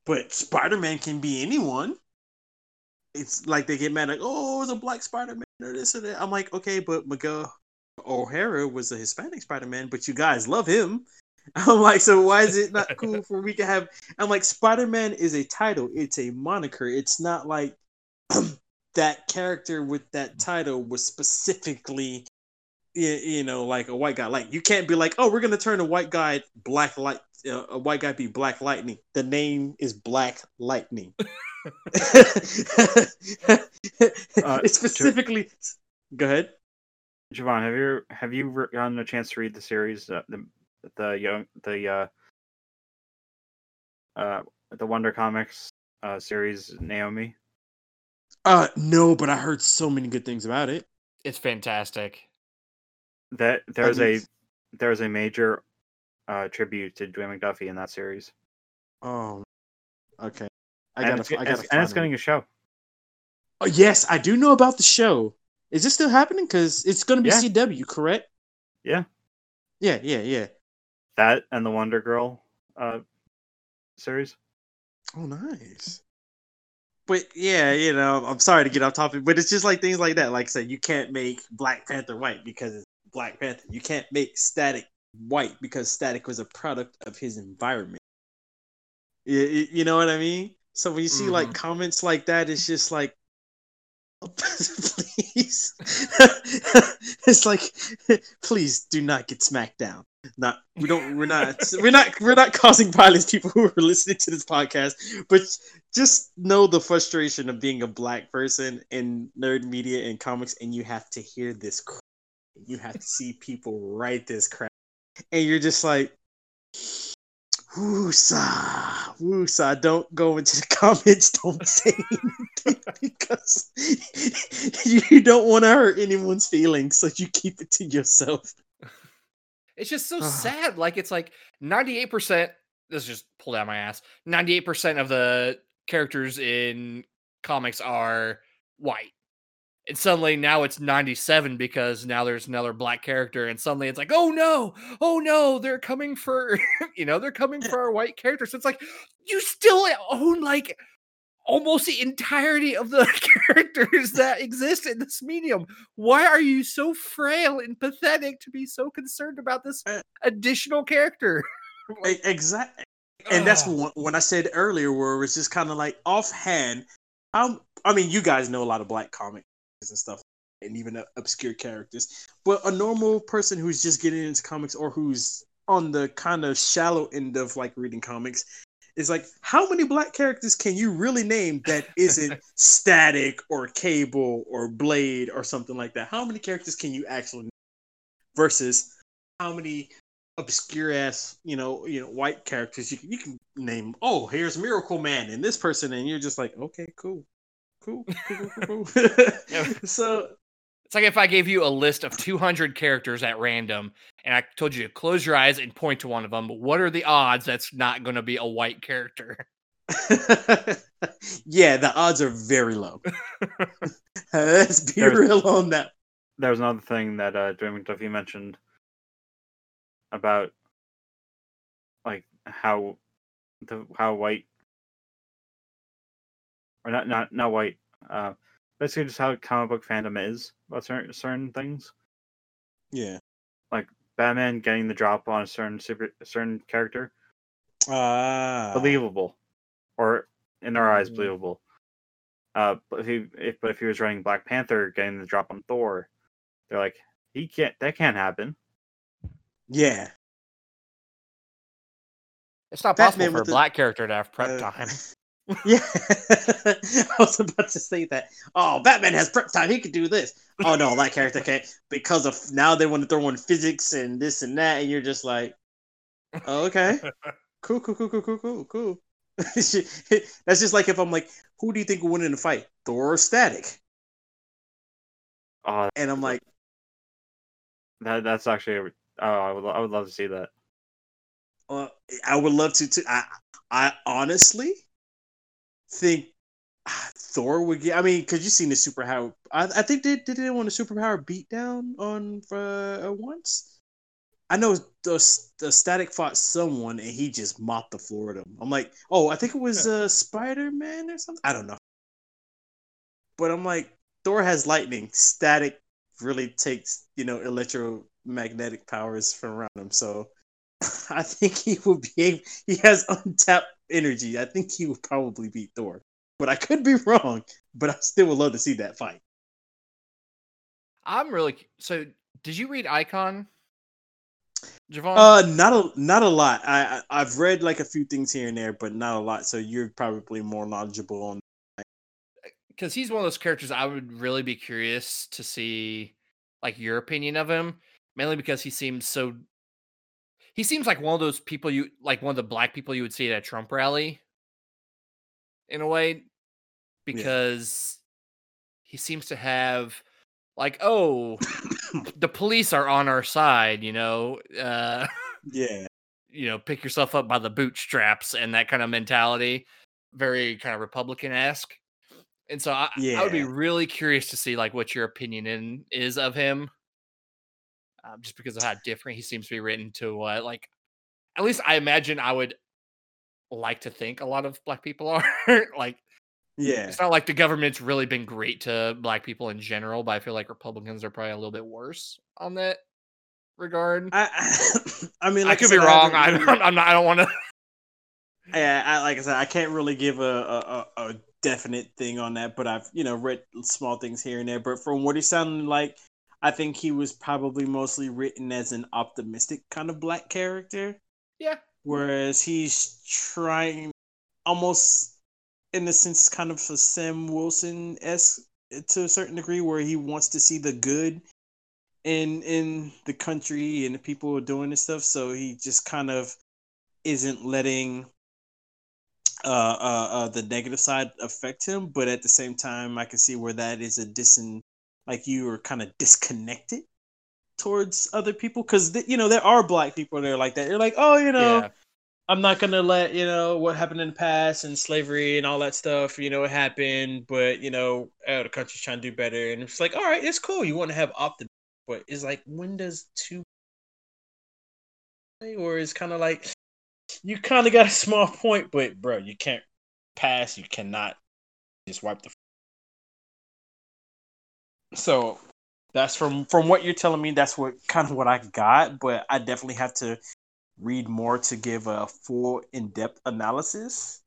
But Spider Man can be anyone. It's like they get mad like, oh, it's a black Spider Man or this or that. I'm like, okay, but Miguel O'Hara was a Hispanic Spider Man, but you guys love him. I'm like, so why is it not cool for we to have? I'm like, Spider Man is a title. It's a moniker. It's not like that character with that title was specifically you, you know, like a white guy. Like you can't be like, oh, we're gonna turn a white guy black light, uh, a white guy be Black Lightning. The name is Black Lightning. it's specifically. Go ahead. Javon, have you have you gotten a chance to read the series, uh, the the young the uh uh the Wonder Comics uh series Naomi? Uh, no, but I heard so many good things about it. it's fantastic. That there's a there's a major uh tribute to Dwayne McDuffie in that series, Oh, okay. I and gotta. it's, I and gotta. and it's getting a show. Oh, yes, I do know about the show. Is this still happening? Because it's gonna be Yeah. CW, correct? Yeah. Yeah, yeah, yeah. That and the Wonder Girl uh series. Oh, nice. But yeah, you know, I'm sorry to get off topic, but it's just like things like that. Like I said, you can't make Black Panther white because it's Black Panther. You can't make Static white because Static was a product of his environment. You, you- you know what I mean? So when you see like comments like that, it's just like, please. it's like, please do not get smacked down. Not we don't we're not we're not we're not causing violence people who are listening to this podcast, but just know the frustration of being a black person in nerd media and comics, and you have to hear this. Crap. You have to see people write this crap, and you're just like, "Woosa, woosa." Don't go into the comments. Don't say anything because you don't want to hurt anyone's feelings, so you keep it to yourself. It's just so Ah. sad. Like it's like 98%, this is just pulled out my ass. 98% of the characters in comics are white. And suddenly now it's 97 because now there's another black character and suddenly it's like, "Oh no. Oh no, they're coming for, you know, they're coming for our white characters." It's like you still own like almost the entirety of the characters that exist in this medium. Why are you so frail and pathetic to be so concerned about this Uh, additional character? Exactly. and that's when, when I said earlier, where it was just kind of like offhand. How I mean, you guys know a lot of black comics and stuff, and even uh, obscure characters. But a normal person who's just getting into comics or who's on the kind of shallow end of like reading comics is like, how many black characters can you really name that isn't Static or Cable or Blade or something like that? How many characters can you actually name versus how many obscure ass, you know, you know, white characters you can you can name. Oh, here's Miracle Man and this person, and you're just like, okay, cool, cool, cool, cool, cool. So It's like if I gave you a list of 200 characters at random and I told you to close your eyes and point to one of them. What are the odds that's not going to be a white character? yeah, the odds are very low. Let's be There's- real on that. There was another thing that uh, Dwayne McDuffie mentioned about like how the how white or not not not white uh basically just how comic book fandom is about certain certain things. Yeah. Like Batman getting the drop on a certain super certain character Ah. believable, or in our eyes Mm. believable. Uh, but if he if but if he was running Black Panther getting the drop on Thor, they're like he can't that can't happen. Yeah. It's not Batman possible for a with the- black character to have prep Uh, time. Yeah, I was about to say that. Oh, Batman has prep time. He could do this. Oh no, that character can't because of now they want to throw in physics and this and that, and you're just like, oh, okay, cool, cool, cool, cool, cool, cool, cool. That's just like if I'm like, who do you think will win in a fight, Thor or Static? Oh, And I'm like, that that's actually oh I would I would love to see that. uh, I would love to. To I, I honestly think ah, Thor would get. I mean, because you've seen the superpower. I, I think they did they want a superpower beatdown on uh, once. I know the, the static fought someone and he just mopped the floor with him. I'm like, oh, I think it was uh, Spider Man or something. I don't know, but I'm like, Thor has lightning. Static really takes you know electromagnetic powers from around him. So I think he will be able, he has untapped energy. I think he would probably beat Thor. But I could be wrong, but I still would love to see that fight. I'm really so. Did you read Icon, Javon? Uh not a not a lot. I, I I've read like a few things here and there, but not a lot. So you're probably more knowledgeable on Because he's one of those characters I would really be curious to see, like your opinion of him. Mainly because he seems so. He seems like one of those people you like, one of the black people you would see at a Trump rally. In a way, because he seems to have, like, oh, the police are on our side. You know, uh, Yeah. you know, pick yourself up by the bootstraps and that kind of mentality. Very kind of Republican esque. And so I, I would be really curious to see like what your opinion in, is of him. Um, just because of how different he seems to be written to what like at least I imagine I would like to think a lot of black people are. like Yeah. it's not like the government's really been great to black people in general, but I feel like Republicans are probably a little bit worse on that regard. I, I I mean like could said, be wrong. I, really- I'm, not. I don't want to. Yeah, I, like I said, I can't really give a, a, a, a definite thing on that, but I've you know read small things here and there. But from what he sounded like, I think he was probably mostly written as an optimistic kind of black character, Yeah. whereas he's trying almost in a sense kind of a Sam Wilson esque to a certain degree, where he wants to see the good in in the country and the people who are doing this stuff. So he just kind of isn't letting uh, uh, uh, the negative side affect him, but at the same time, I can see where that is a disin, like you are kind of disconnected towards other people because you know there are black people that are like that. You're like, oh, you know, Yeah. I'm not gonna let you know what happened in the past and slavery and all that stuff. You know, it happened, but you know, oh, the country's trying to do better, and it's like, all right, it's cool. You want to have optimism, but it's like, when does two or it's kind of like you kind of got a small point, but bro, you can't pass. You cannot just wipe the. So that's from from what you're telling me. That's what kind of what I got, but I definitely have to read more to give a full in-depth analysis.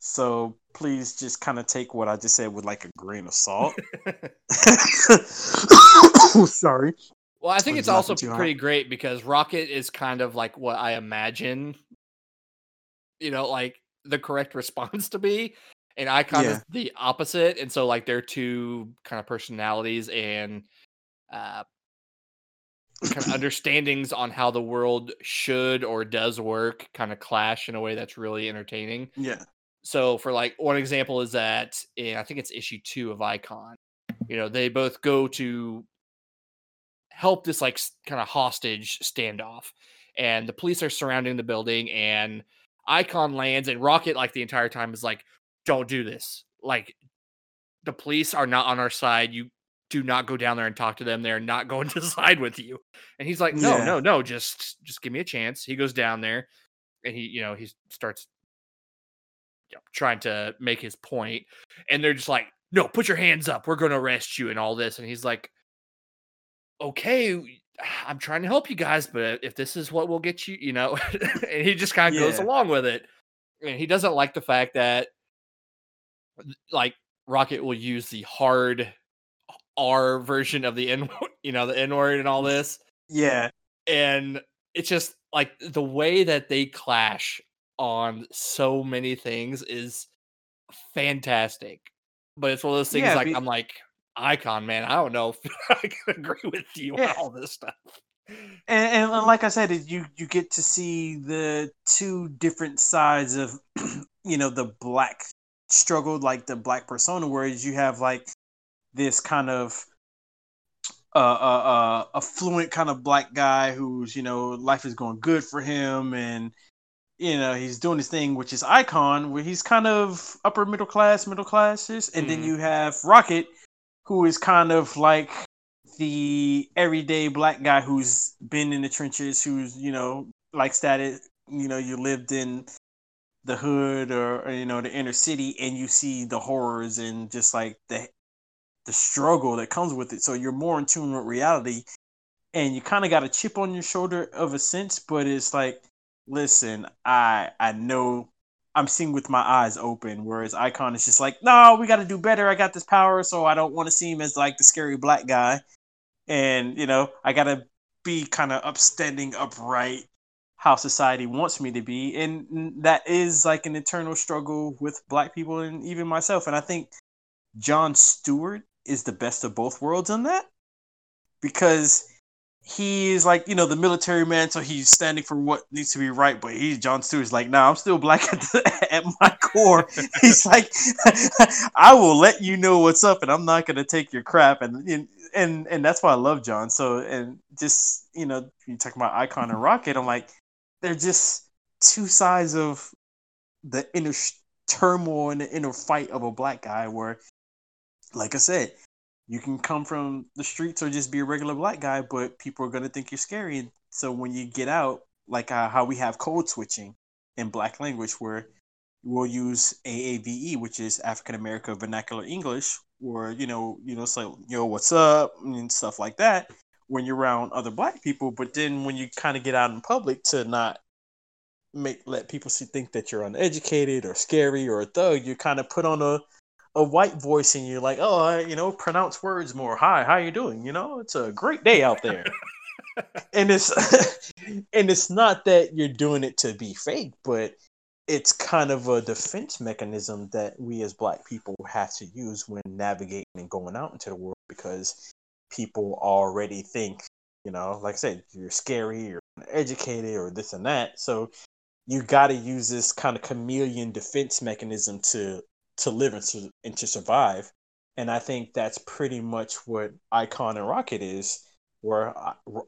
So please just kind of take what I just said with like a grain of salt. Sorry. Well, I think Was it's also too hard? pretty great because Rocket is kind of like what I imagine, you know, like the correct response to be. And Icon Yeah. is the opposite. And so, like, they're two kind of personalities and uh, kind of understandings on how the world should or does work kind of clash in a way that's really entertaining. Yeah. So for like one example is that in I think it's issue two of Icon, you know, they both go to help this like kind of hostage standoff, and the police are surrounding the building, and Icon lands, and Rocket like the entire time is like, "Don't do this! Like, the police are not on our side. You do not go down there and talk to them. They're not going to side with you." And he's like, "No, Yeah. no, no! Just just give me a chance." He goes down there, and he you know he starts you know, trying to make his point. point, and they're just like, "No, put your hands up. We're going to arrest you," and all this. And he's like, "Okay, I'm trying to help you guys, but if this is what will get you, you know," and he just kind of goes along with it. And he doesn't like the fact that, like, Rocket will use the hard R version of the N, you know, the N word and all this Yeah. and it's just like the way that they clash on so many things is fantastic. But it's one of those things Yeah, like be- I'm like icon man. I don't know if I can agree with you Yeah. on all this stuff. and, and like I said, you you get to see the two different sides of you know the black struggle, like the black persona, whereas you have like this kind of uh, uh, uh, affluent kind of black guy who's you know life is going good for him and you know he's doing his thing which is icon where he's kind of upper middle class middle classes and then Mhm. you have rocket who is kind of like the everyday black guy who's been in the trenches who's you know like status you know you lived in the hood or, you know the inner city and you see the horrors and just like the the struggle that comes with it. So you're more in tune with reality and you kind of got a chip on your shoulder of a sense but it's like listen i i know i'm seeing with my eyes open whereas icon is just like no we got to do better. I got this power so i don't want to seem as like the scary black guy. And you know i gotta be kind of upstanding upright how society wants me to be and that is like an eternal struggle with black people and even myself and i think john stewart is the best of both worlds on that because he is like you know the military man so he's standing for what needs to be right but he's john stewart's like nah i'm still black at, the, at my core. He's like i will let you know what's up and i'm not going to take your crap and, and and and that's why i love john so and just you know you talk about icon and rocket i'm like they're just two sides of the inner turmoil and the inner fight of a black guy where like i said you can come from the streets or just be a regular black guy, but people are gonna think you're scary. And so when you get out, like uh, how we have code switching in black language, where we'll use AAVE, which is African American Vernacular English, or you know, you know, it's like yo, what's up and stuff like that when you're around other black people. But then when you kind of get out in public to not make let people see think that you're uneducated or scary or a thug, you kind of put on a a white voice and you're like, oh, I, you know, pronounce words more. Hi, how you doing? You know, it's a great day out there. and it's and it's not that you're doing it to be fake, but it's kind of a defense mechanism that we as black people have to use when navigating and going out into the world because people already think, you know, like I said, you're scary, you're uneducated, or this and that. So you got to use this kind of chameleon defense mechanism to to live and to, and to survive. And I think that's pretty much what Icon and Rocket is. Where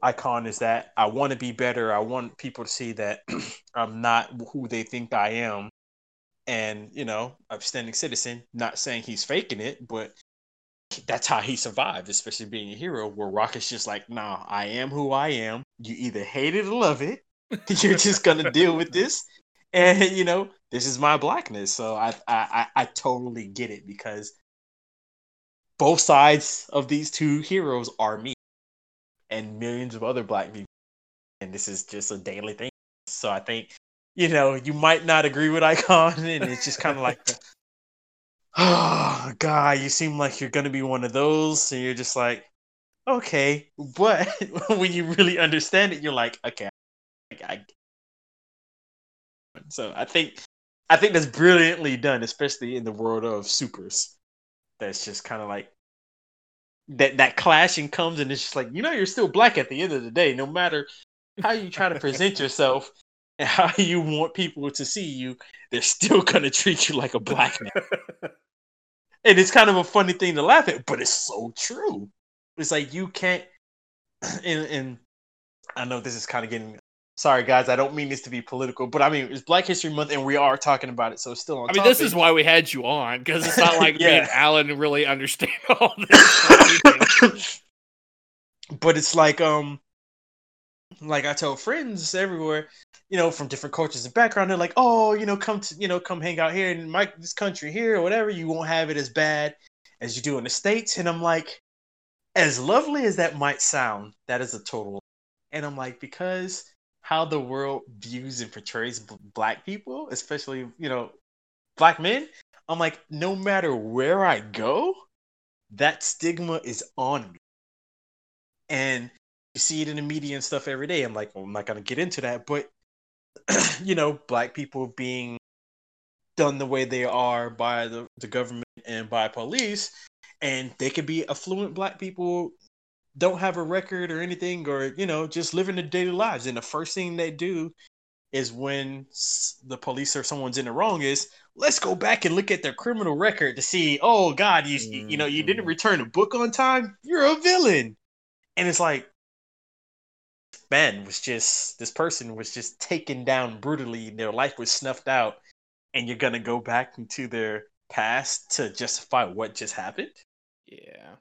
Icon is that I want to be better. I want people to see that I'm not who they think I am. And, you know, upstanding citizen, not saying he's faking it, but that's how he survived, especially being a hero. Where Rocket's just like, nah, I am who I am. You either hate it or love it. You're just to deal with this and you know this is my blackness so I, I i totally get it because both sides of these two heroes are me and millions of other black people and this is just a daily thing so i think you know you might not agree with icon and it's just kind of like oh god you seem like you're gonna be one of those and you're just like okay but when you really understand it you're like okay I, so I think I think that's brilliantly done, especially in the world of supers. That's just kind of like that that clashing comes and it's just like you know you're still black at the end of the day no matter how you try to present yourself and how you want people to see you they're still going to treat you like a black man. And it's kind of a funny thing to laugh at but it's so true. It's like you can't and, and i know this is kind of getting sorry guys i don't mean this to be political but i mean it's black history month and we are talking about it so it's still on I mean, this is why we had you on because it's not like me and Alan really understand all this. but it's like um like I tell friends everywhere, you know, from different cultures and background, they're like, oh, you know, come to you know, come hang out here in my this country here or whatever, you won't have it as bad as you do in the States. And I'm like, as lovely as that might sound, that is a total and I'm like, because how the world views and portrays black people, especially, you know, black men, I'm like, no matter where I go, that stigma is on me. And you see it in the media and stuff every day. I'm like, well, I'm not gonna get into that, but you know, black people being done the way they are by the, the government and by police, and they could be affluent black people, don't have a record or anything, or you know, just living their daily lives. And the first thing they do is when the police or someone's in the wrong is let's go back and look at their criminal record to see oh god you you know you didn't Mhm. return a book on time you're a villain and it's like man was just this person was just taken down brutally their life was snuffed out and you're gonna go back into their past to justify what just happened yeah.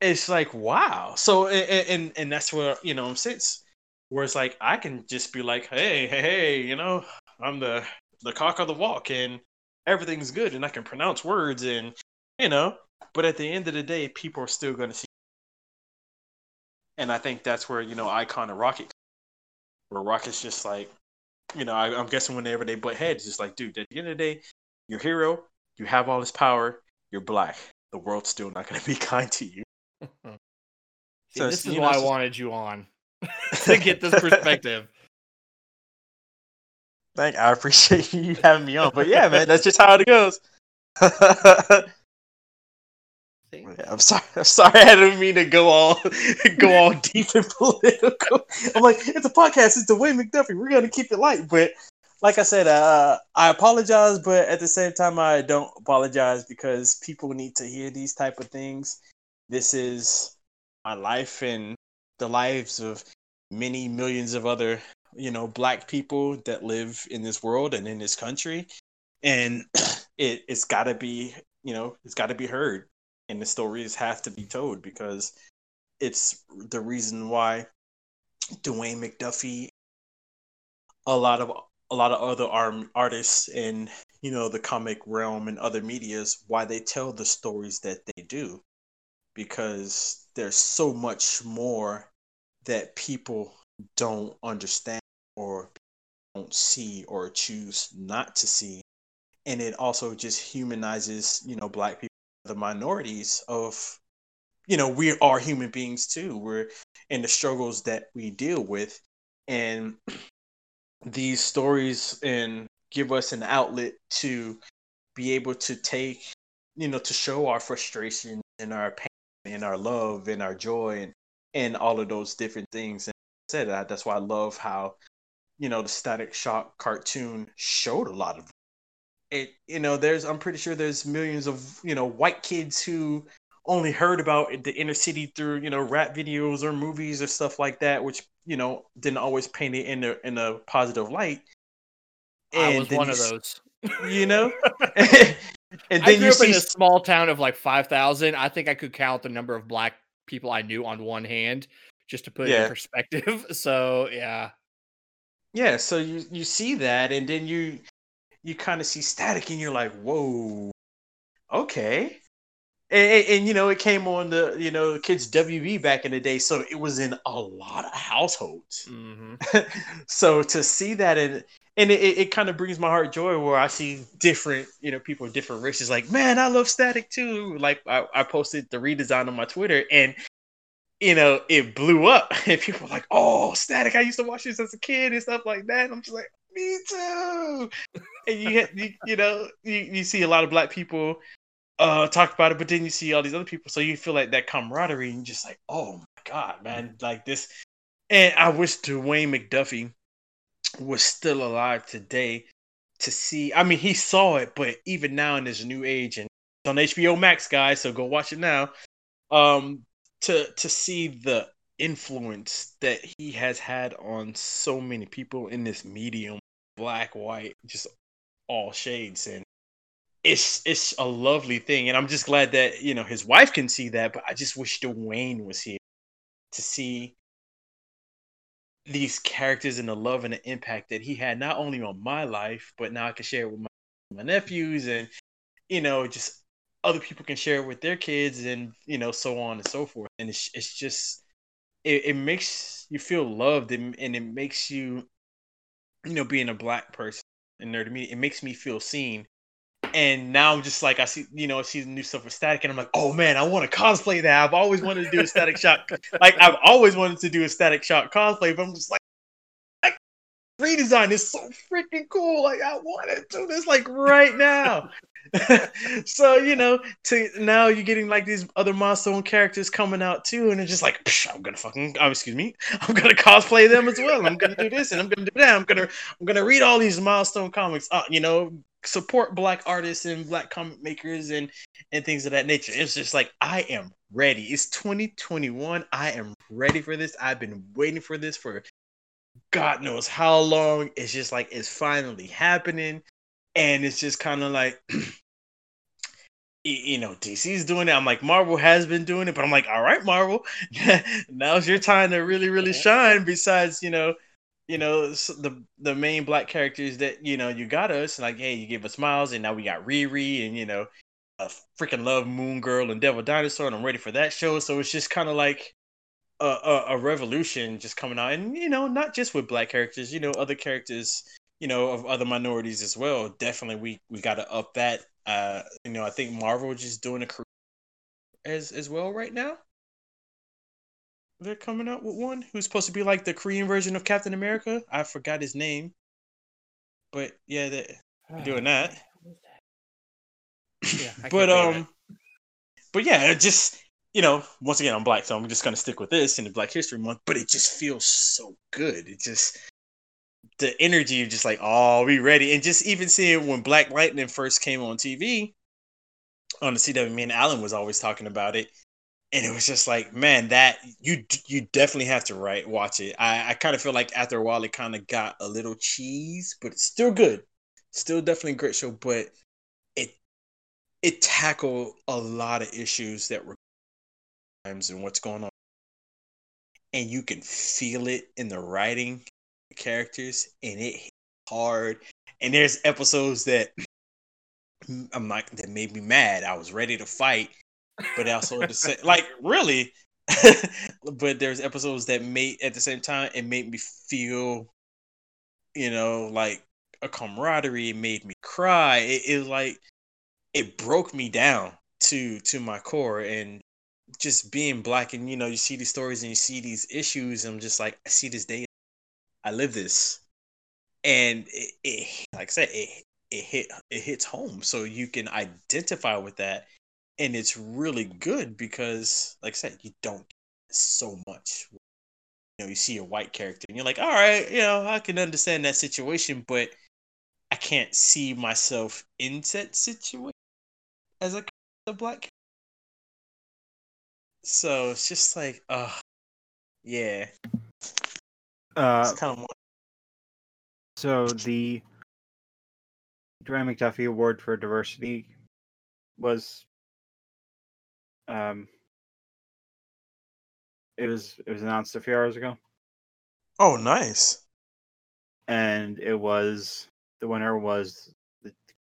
it's like wow so a- a- and and that's where you know I'm sits where it's like i can just be like hey hey hey you know i'm the the cock of the walk and everything's good and i can pronounce words and you know but at the end of the day people are still going to see and i think that's where you know icon and rocket where rocket's just like you know I, i'm guessing whenever they butt heads it's like dude at the end of the day you're a hero you have all this power you're black the world's still not going to be kind to you See, So, this is you know, why I wanted you on to get this perspective. Thank I appreciate you having me on. But yeah, man, that's just how it goes. See? I'm sorry. I'm sorry. I didn't mean to go all go all deep and political. I'm like, it's a podcast. It's the Wayne McDuffie. We're gonna keep it light. But like I said, uh, I apologize, but at the same time, I don't apologize because people need to hear these type of things. This is my life and the lives of many millions of other, you know, black people that live in this world and in this country, and it it's got to be, you know, it's got to be heard and the stories have to be told because it's the reason why Dwayne McDuffie, a lot of a lot of other arm, artists in you know the comic realm and other medias, why they tell the stories that they do, because there's so much more that people don't understand or don't see or choose not to see, and it also just humanizes you know black people the minorities of you know we are human beings too. We're in the struggles that we deal with. And these stories and give us an outlet to be able to take you know to show our frustration and our pain and our love and our joy and and all of those different things. And I said that that's why I love how you know the static shock cartoon showed a lot of it you know there's i'm pretty sure there's millions of you know white kids who only heard about the inner city through you know rap videos or movies or stuff like that which you know didn't always paint it in a in a positive light I was one you of those. you know and I then grew you up in see a small town of like five thousand. I think I could count the number of black people I knew on one hand, just to put it in perspective. So yeah, yeah so you you see that and then you you kind of see static and you're like whoa okay and, and, and, you know it came on the you know kids wb back in the day so it was in a lot of households hmm so to see that and and it, it, it kind of brings my heart joy where I see different, you know, people of different races like, man, I love static too. Like I, I posted the redesign on my Twitter and you know, it blew up and people were like, oh, static. I used to watch this as a kid and stuff like that. And I'm just like, me too. And you, you, you know, you, you see a lot of black people uh talk about it, but then you see all these other people, so you feel like that camaraderie, and just like, oh my god, man, like this. And I wish Dwayne McDuffie was still alive today to see. I mean, he saw it, but even now in this new age, and it's on HBO Max, guys, so go watch it now. Um, to to see the influence that he has had on so many people in this medium, black, white, just all shades, and it's it's a lovely thing. And I'm just glad that you know his wife can see that, but I just wish Dwayne was here to see these characters and the love and the impact that he had not only on my life, but now I can share it with my, my nephews and you know just other people can share it with their kids and you know so on and so forth. And it's it's just it, it makes you feel loved and, and it makes you you know being a black person in nerd media it makes me feel seen and now I'm just like I see, you know, I see new stuff with Static, and I'm like, oh man, I want to cosplay that. I've always wanted to do a Static Shock, like I've always wanted to do a Static Shock cosplay, but I'm just like redesign is so freaking cool. Like I want to do this like right now. so you know, to now you're getting like these other milestone characters coming out too, and it's just like I'm gonna fucking, oh, excuse me, I'm gonna cosplay them as well. I'm gonna do this and I'm gonna do that. I'm gonna I'm gonna read all these milestone comics. Uh, you know, support black artists and black comic makers and and things of that nature. It's just like I am ready. It's 2021. I am ready for this. I've been waiting for this for God knows how long. It's just like it's finally happening. And it's just kind of like you know, DC's doing it. I'm like, Marvel has been doing it, but I'm like, all right, Marvel, now's your time to really, really shine. Besides, you know, you know the the main black characters that you know you got us like hey you gave us Miles and now we got Riri and you know a freaking love Moon Girl and Devil Dinosaur and I'm ready for that show so it's just kind of like a, a, a revolution just coming out. And you know not just with black characters you know other characters you know of other minorities as well. Definitely we we got to up that uh you know I think Marvel just doing a career as as well right now. They're coming out with one who's supposed to be like the Korean version of Captain America. I forgot his name, but yeah, they're doing that. Yeah, I but um, but yeah, just you know, once again, I'm black, so I'm just gonna stick with this in the Black History Month. But it just feels so good. It just the energy of just like, oh, we ready, and just even seeing when Black Lightning first came on TV on the CW, me and Alan was always talking about it and it was just like, man, that you you definitely have to write watch it. I, I kind of feel like after a while it kind of got a little cheese, but it's still good, still definitely a great show. But it it tackled a lot of issues that were and what's going on, and you can feel it in the writing, the characters, and it hit hard. And there's episodes that I'm like that made me mad. I was ready to fight but also at the same like really? But there's episodes that made at the same time it made me feel you know like a camaraderie. It made me cry. It, it like it broke me down to to my core. And just being black and you know you see these stories and you see these issues i'm just like i see this day i live this. And it, it like i said it it hit it hits home. So you can identify with that. And it's really good because like i said you don't so much you know you see a white character and you're like all right you know i can understand that situation but i can't see myself in that situation as a, a black so it's just like uh yeah. Uh, it's kind of so the Dwayne McDuffie Award for Diversity was um it was it was announced a few hours ago. Oh nice. And it was the winner was the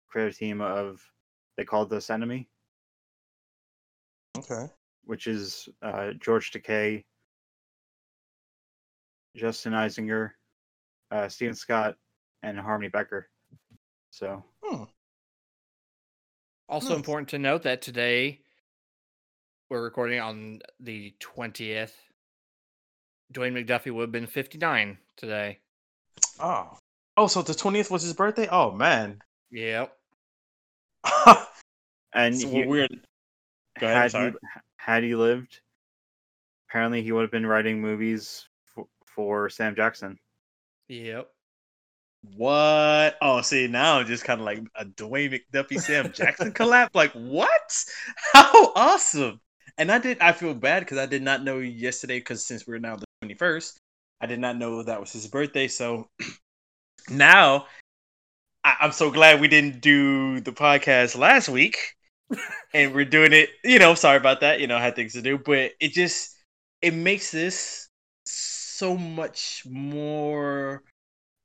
creative team of They Called Us Enemy. Okay which is uh, George Takei, Justin Eisinger, uh, Steven Scott, and Harmony Becker. So hmm. Also Nice. important to note that today we're recording on the 20th. Dwayne McDuffie would have been 59 today. oh oh so the 20th was his birthday oh man Yep. And So he, weird. Go ahead. Had sorry. He had he lived, apparently he would have been writing movies for, for Sam Jackson. Yep. What? Oh, see, now just kind of like a Dwayne McDuffie Sam Jackson collab. Like, what? How awesome! And I did. I feel bad because I did not know yesterday. Because since we're now the 21st, I did not know that was his birthday. So now I, I'm so glad we didn't do the podcast last week, and we're doing it. You know, sorry about that. You know, I had things to do, but it just it makes this so much more.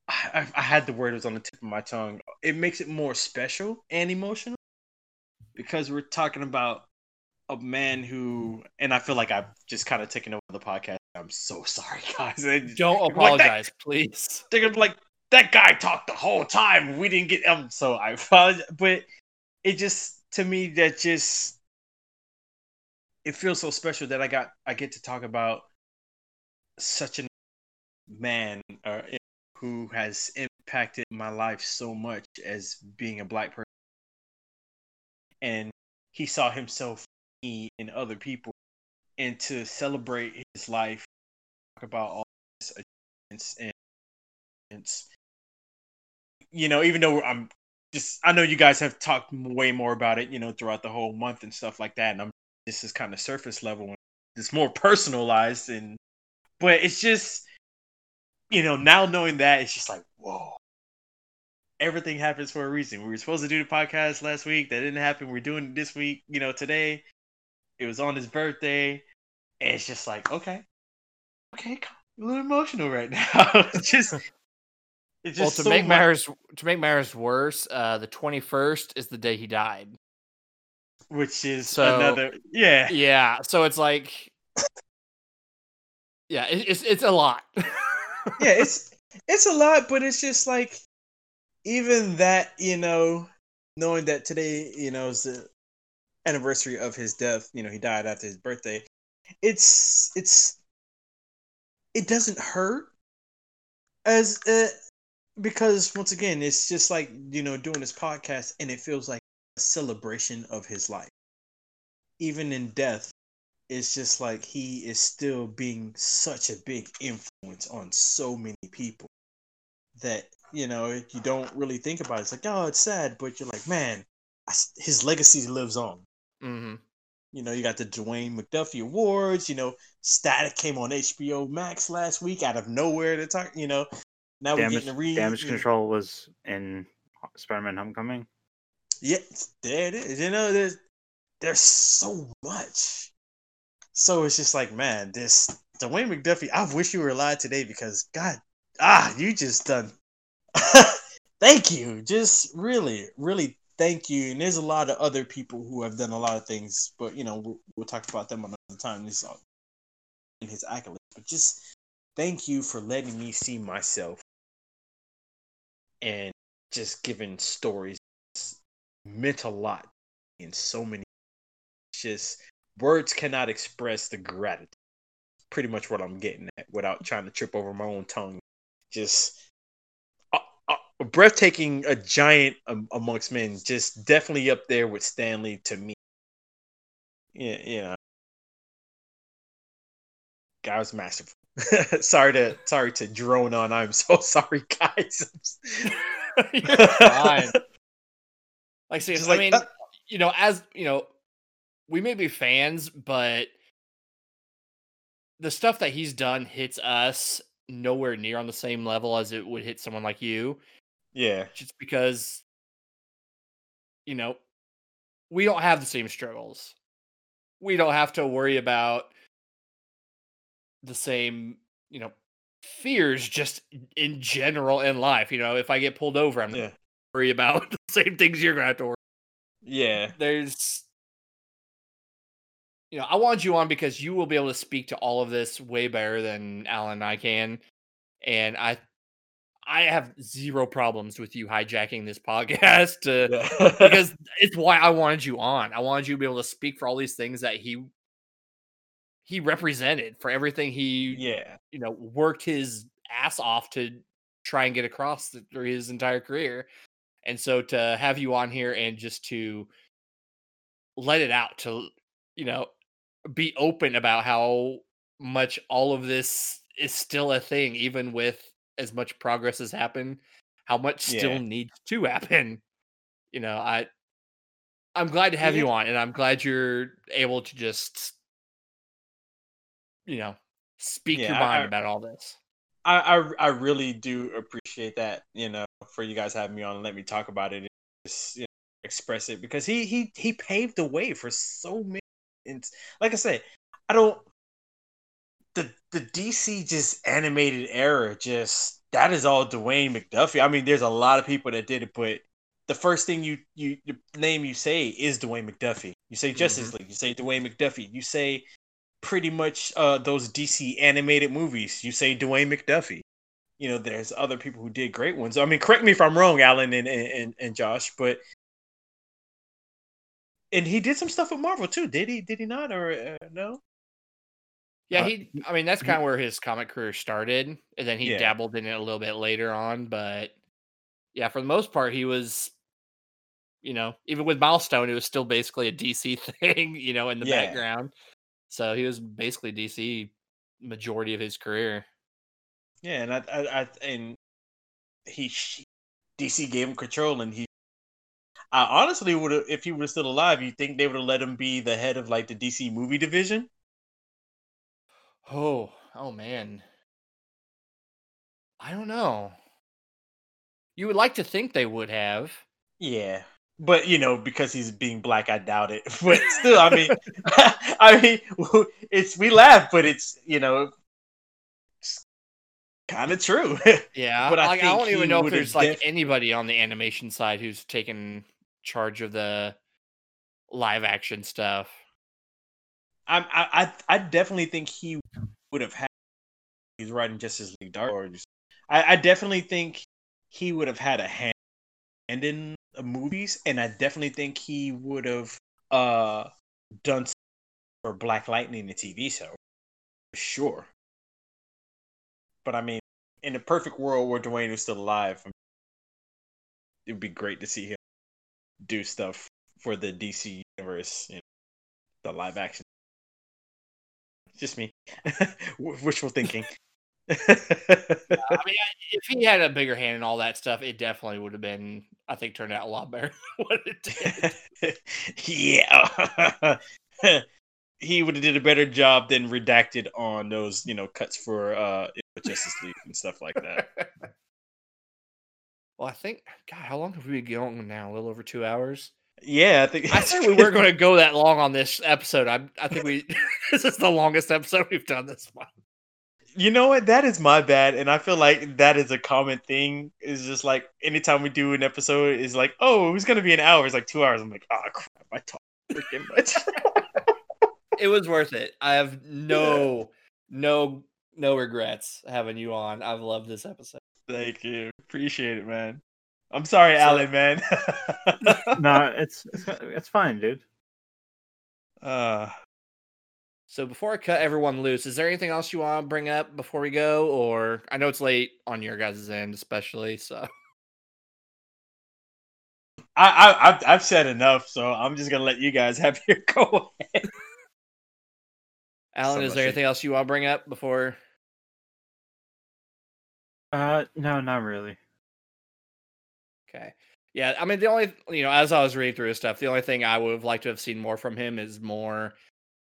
I, I had the word it was on the tip of my tongue. It makes it more special and emotional because we're talking about a man who, and I feel like I've just kind of taken over the podcast. I'm so sorry, guys. I Don't Like apologize, please. they're gonna be like that guy talked the whole time. We didn't get him, so I apologize. But it just to me that just it feels so special that I got I get to talk about such a man uh, who has impacted my life so much as being a black person, and he saw himself in me and other people, and to celebrate his life, talk about all his achievements and it's you know even though i'm just i know you guys have talked way more about it you know throughout the whole month and stuff like that and i'm this is kind of surface level and it's more personalized and but it's just you know now knowing that it's just like whoa. Everything happens for a reason. We were supposed to do the podcast last week that didn't happen. We're doing it this week you know today. It was on his birthday and it's just like okay. Okay a little emotional right now. Just Well, just to so make much- matters to make matters worse, uh, the twenty first is the day he died. which is So- another yeah Yeah, so it's like, yeah, it, it's it's a lot. yeah it's it's a lot but it's just like even that you know knowing that today you know is the anniversary of his death you know he died after his birthday it's it's it doesn't hurt as uh, because once again it's just like you know doing this podcast and it feels like a celebration of his life even in death it's just like he is still being such a big influence on so many people that you know you don't really think about it. It's like oh, it's sad, but you're like, man, I his legacy lives on. hmm You know, you got the Dwayne McDuffie Awards. You know, Static came on HBO Max last week out of nowhere to talk. You know, now we're Damage, getting to read. Damage Control was in Spider-Man: Homecoming. Yeah, there it is. You know, there's there's so much. So it's just like, man, this Dwayne McDuffie. I wish you were alive today because God, ah, you just done. thank you, just really, really thank you. And there's a lot of other people who have done a lot of things, but you know, we'll, we'll talk about them another time. This is all in his accolades, but just thank you for letting me see myself and just giving stories meant a lot in so many just words cannot express the gratitude. Pretty much what i'm getting at without trying to trip over my own tongue. Just a, a- a breathtaking a giant am- amongst men just definitely up there with Stan Lee to me. Yeah know guy was masterful sorry to sorry to drone on i'm so sorry guys fine. Like, see, I like, mean, uh, you know, as you know, we may be fans, but the stuff that he's done hits us nowhere near on the same level as it would hit someone like you. yeah Just because, you know, we don't have the same struggles. We don't have to worry about the same, you know, fears just in general in life. You know, if I get pulled over, I'm yeah gonna worry about the same things you're gonna have to worry. yeah There's, you know, I want you on because you will be able to speak to all of this way better than Alan and I can, and I, I have zero problems with you hijacking this podcast to Yeah. because it's why I wanted you on. I wanted you to be able to speak for all these things that he he represented for everything he yeah, you know worked his ass off to try and get across th- through his entire career. And so to have you on here and just to let it out to you know be open about how much all of this is still a thing even with as much progress has happened how much still Yeah. needs to happen you know i i'm glad to have you on and i'm glad you're able to just you know speak Yeah, your mind I- about all this I, I I really do appreciate that, you know, for you guys having me on and let me talk about it and just you know, express it because he he he paved the way for so many. And like I said, I don't the the DC just animated era just that is all Dwayne McDuffie. I mean, there's a lot of people that did it, but the first thing you you the name you say is Dwayne McDuffie. You say Justice mm-hmm. League, you say Dwayne McDuffie, you say pretty much uh those DC animated movies. You say Dwayne McDuffie. You know, there's other people who did great ones. I mean, correct me if I'm wrong, Alan and and, and, and Josh, but and he did some stuff with Marvel too. Did he? Did he not? Or uh, no? Yeah, Uh, he. I mean, that's kind of where his comic career started, and then he Yeah. dabbled in it a little bit later on. But yeah, for the most part, he was, you know, even with Milestone, it was still basically a DC thing, you know, in the Yeah. background. So he was basically DC majority of his career. Yeah, and I, I, I and he DC gave him control, and he. I honestly would have, if he was still alive, you think they would have let him be the head of like the DC movie division? Oh, oh man, I don't know. You would like to think they would have. Yeah, but you know, because he's being black, I doubt it. But still, I mean, I mean, it's we laugh, but it's you know, kind of true. Yeah, But I like, I don't even know if there's like def- anybody on the animation side who's taken charge of the live action stuff. I'm, I, I, I definitely think he would have had. He's writing Justice League Dark. Or just, I, I definitely think he would have had a hand in movies, and I definitely think he would have uh done for Black Lightning, the TV show, for sure. But I mean, in a perfect world where Dwayne is still alive, it would be great to see him do stuff for the DC universe, you know, the live action. Just me, wishful thinking. I mean, if he had a bigger hand in all that stuff, it definitely would have been, I think, turned out a lot better what it did. yeah. he would have did a better job than redacted on those, you know, cuts for uh Justice League and stuff like that. well, I think, God, how long have we been going now? A little over two hours. Yeah, I think I said we weren't going to go that long on this episode. I, I think we, this is the longest episode we've done this month. You know what? That is my bad, and I feel like that is a common thing. Is just like anytime we do an episode, is like, oh, it was gonna be an hour. It's like two hours. I'm like, oh crap, I talk freaking much. It was worth it. I have no, no, no regrets having you on. I've loved this episode. Thank you, appreciate it, man. I'm sorry, So- Alan, man. no, it's it's it's fine, dude. uh, So before I cut everyone loose, is there anything else you want to bring up before we go? Or I know it's late on your guys' end, especially. So I, I I've, I've said enough, so I'm just gonna let you guys have your go ahead. Alan, So is there anything else you want to bring up before? Uh, no, not really. Okay. Yeah, I mean the only you know, as I was reading through his stuff, the only thing I would have liked to have seen more from him is more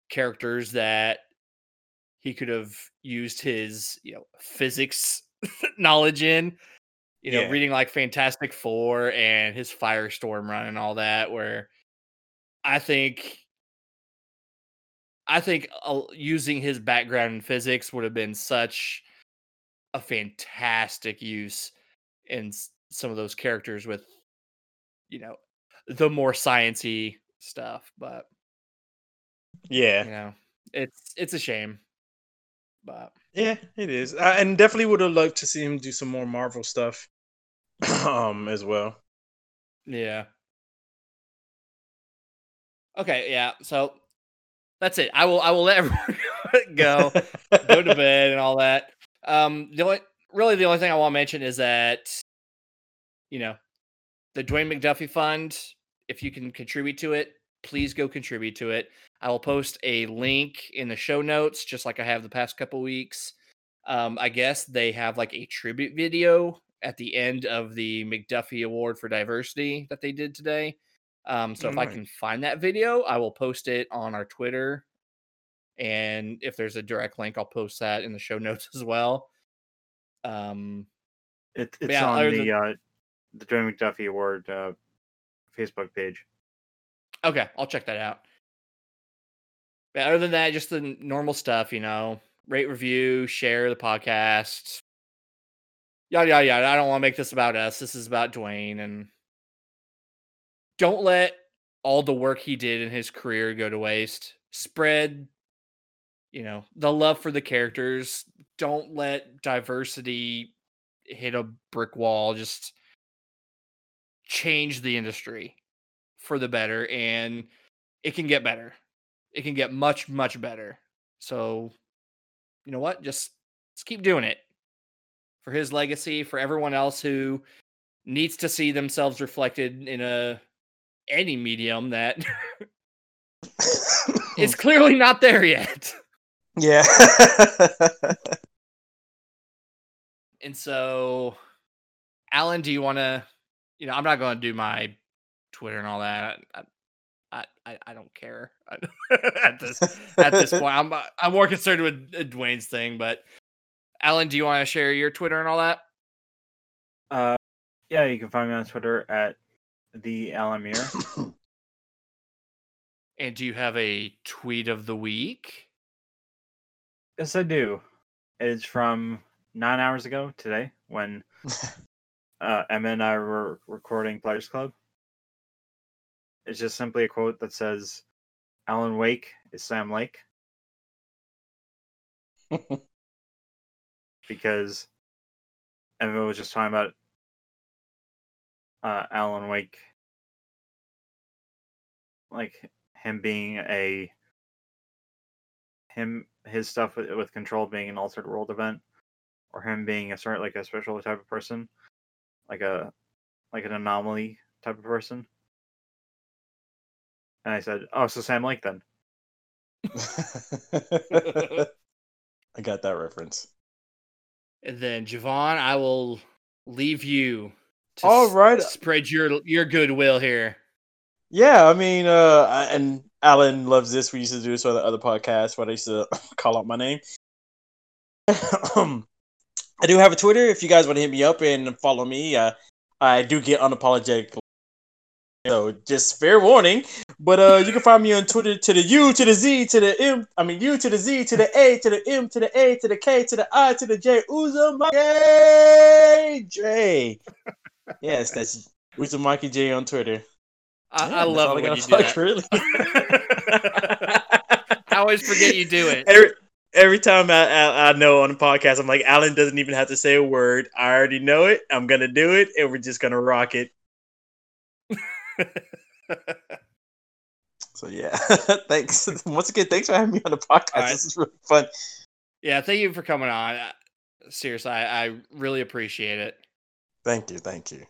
characters that he could have used his, you know, physics knowledge in. You know, Yeah. reading like Fantastic Four and his Firestorm run and all that, where I think I think uh, using his background in physics would have been such a fantastic use in some of those characters with you know the more sciency stuff but Yeah, you know it's it's a shame but yeah, it is, uh, and definitely would have loved to see him do some more Marvel stuff, um, as well. yeah okay yeah so that's it i will i will let everyone go go to bed and all that um the only really the only thing i want to mention is that you know the dwayne mcduffie fund if you can contribute to it please go contribute to it. I will post a link in the show notes, just like I have the past couple weeks. Um, I guess they have like a tribute video at the end of the McDuffie Award for Diversity that they did today. Um, so Oh, if I can find that video, I will post it on our Twitter. And if there's a direct link, I'll post that in the show notes as well. Um, It, it's Yeah, on the than- uh, the Joey McDuffie Award uh, Facebook page. Okay, I'll check that out. But other than that, just the normal stuff, you know, rate, review, share the podcast, yada yada yada. I don't want to make this about us. This is about Dwayne, and don't let all the work he did in his career go to waste. Spread, you know, the love for the characters. Don't let diversity hit a brick wall. Just change the industry for the better and it can get better. It can get much much better. So you know what? Just just keep doing it. For his legacy, for everyone else who needs to see themselves reflected in a any medium that is clearly not there yet. yeah. And so Allan, do you want to you know, I'm not going to do my Twitter and all that. I I, I, I don't care at this at this point. I'm uh, I'm more concerned with uh, Dwayne's thing, but Allan, do you want to share your Twitter and all that? Uh, yeah, you can find me on Twitter at the Alamir. And do you have a tweet of the week? yes, I do. It's from nine hours ago today when uh, Emma and I were recording Players Club. It's just simply a quote that says, "Alan Wake is Sam Lake," because Emma was just talking about uh, Alan Wake, like him being a him his stuff with, with Control being an altered world event, or him being a sort like a special type of person, like a like an anomaly type of person. And I said, "Oh, so Sam Lake then." I got that reference. And then Javon, I will leave you to All s- spread your your goodwill here. Yeah, I mean, uh, I- and Allan loves this. We used to do this on the other podcast where they used to call out my name. um, I do have a Twitter. If you guys want to hit me up and follow me, uh, I do get unapologetic. So just fair warning. But uh, you can find me on Twitter to the U to the Z to the M. I mean U to the Z to the A to the M to the A to the K to the I to the J. Uzumaki J. Yes, that's Uzumaki J on Twitter. I, Yeah, I love it when gotta you do fuck, that. Really. I always forget you do it. Every, every time I, I I know on the podcast, I'm like, Allan doesn't even have to say a word. I already know it. I'm gonna do it, and we're just gonna rock it. So yeah, thanks once again. Thanks for having me on the podcast. Right. This is really fun. yeah, thank you for coming on. Uh, Seriously, I, I really appreciate it. Thank you, thank you.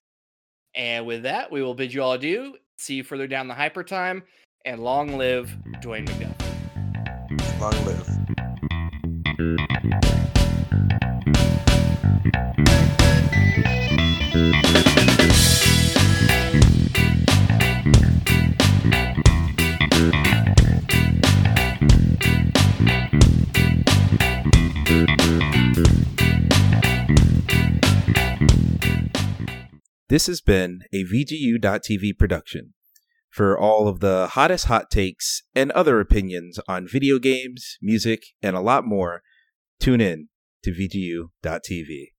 And with that, we will bid you all adieu. See you further down the hyper time, and long live Dwayne McDuffie. Long live. This has been a VGU.TV production. For all of the hottest hot takes and other opinions on video games, music, and a lot more, tune in to VGU.TV.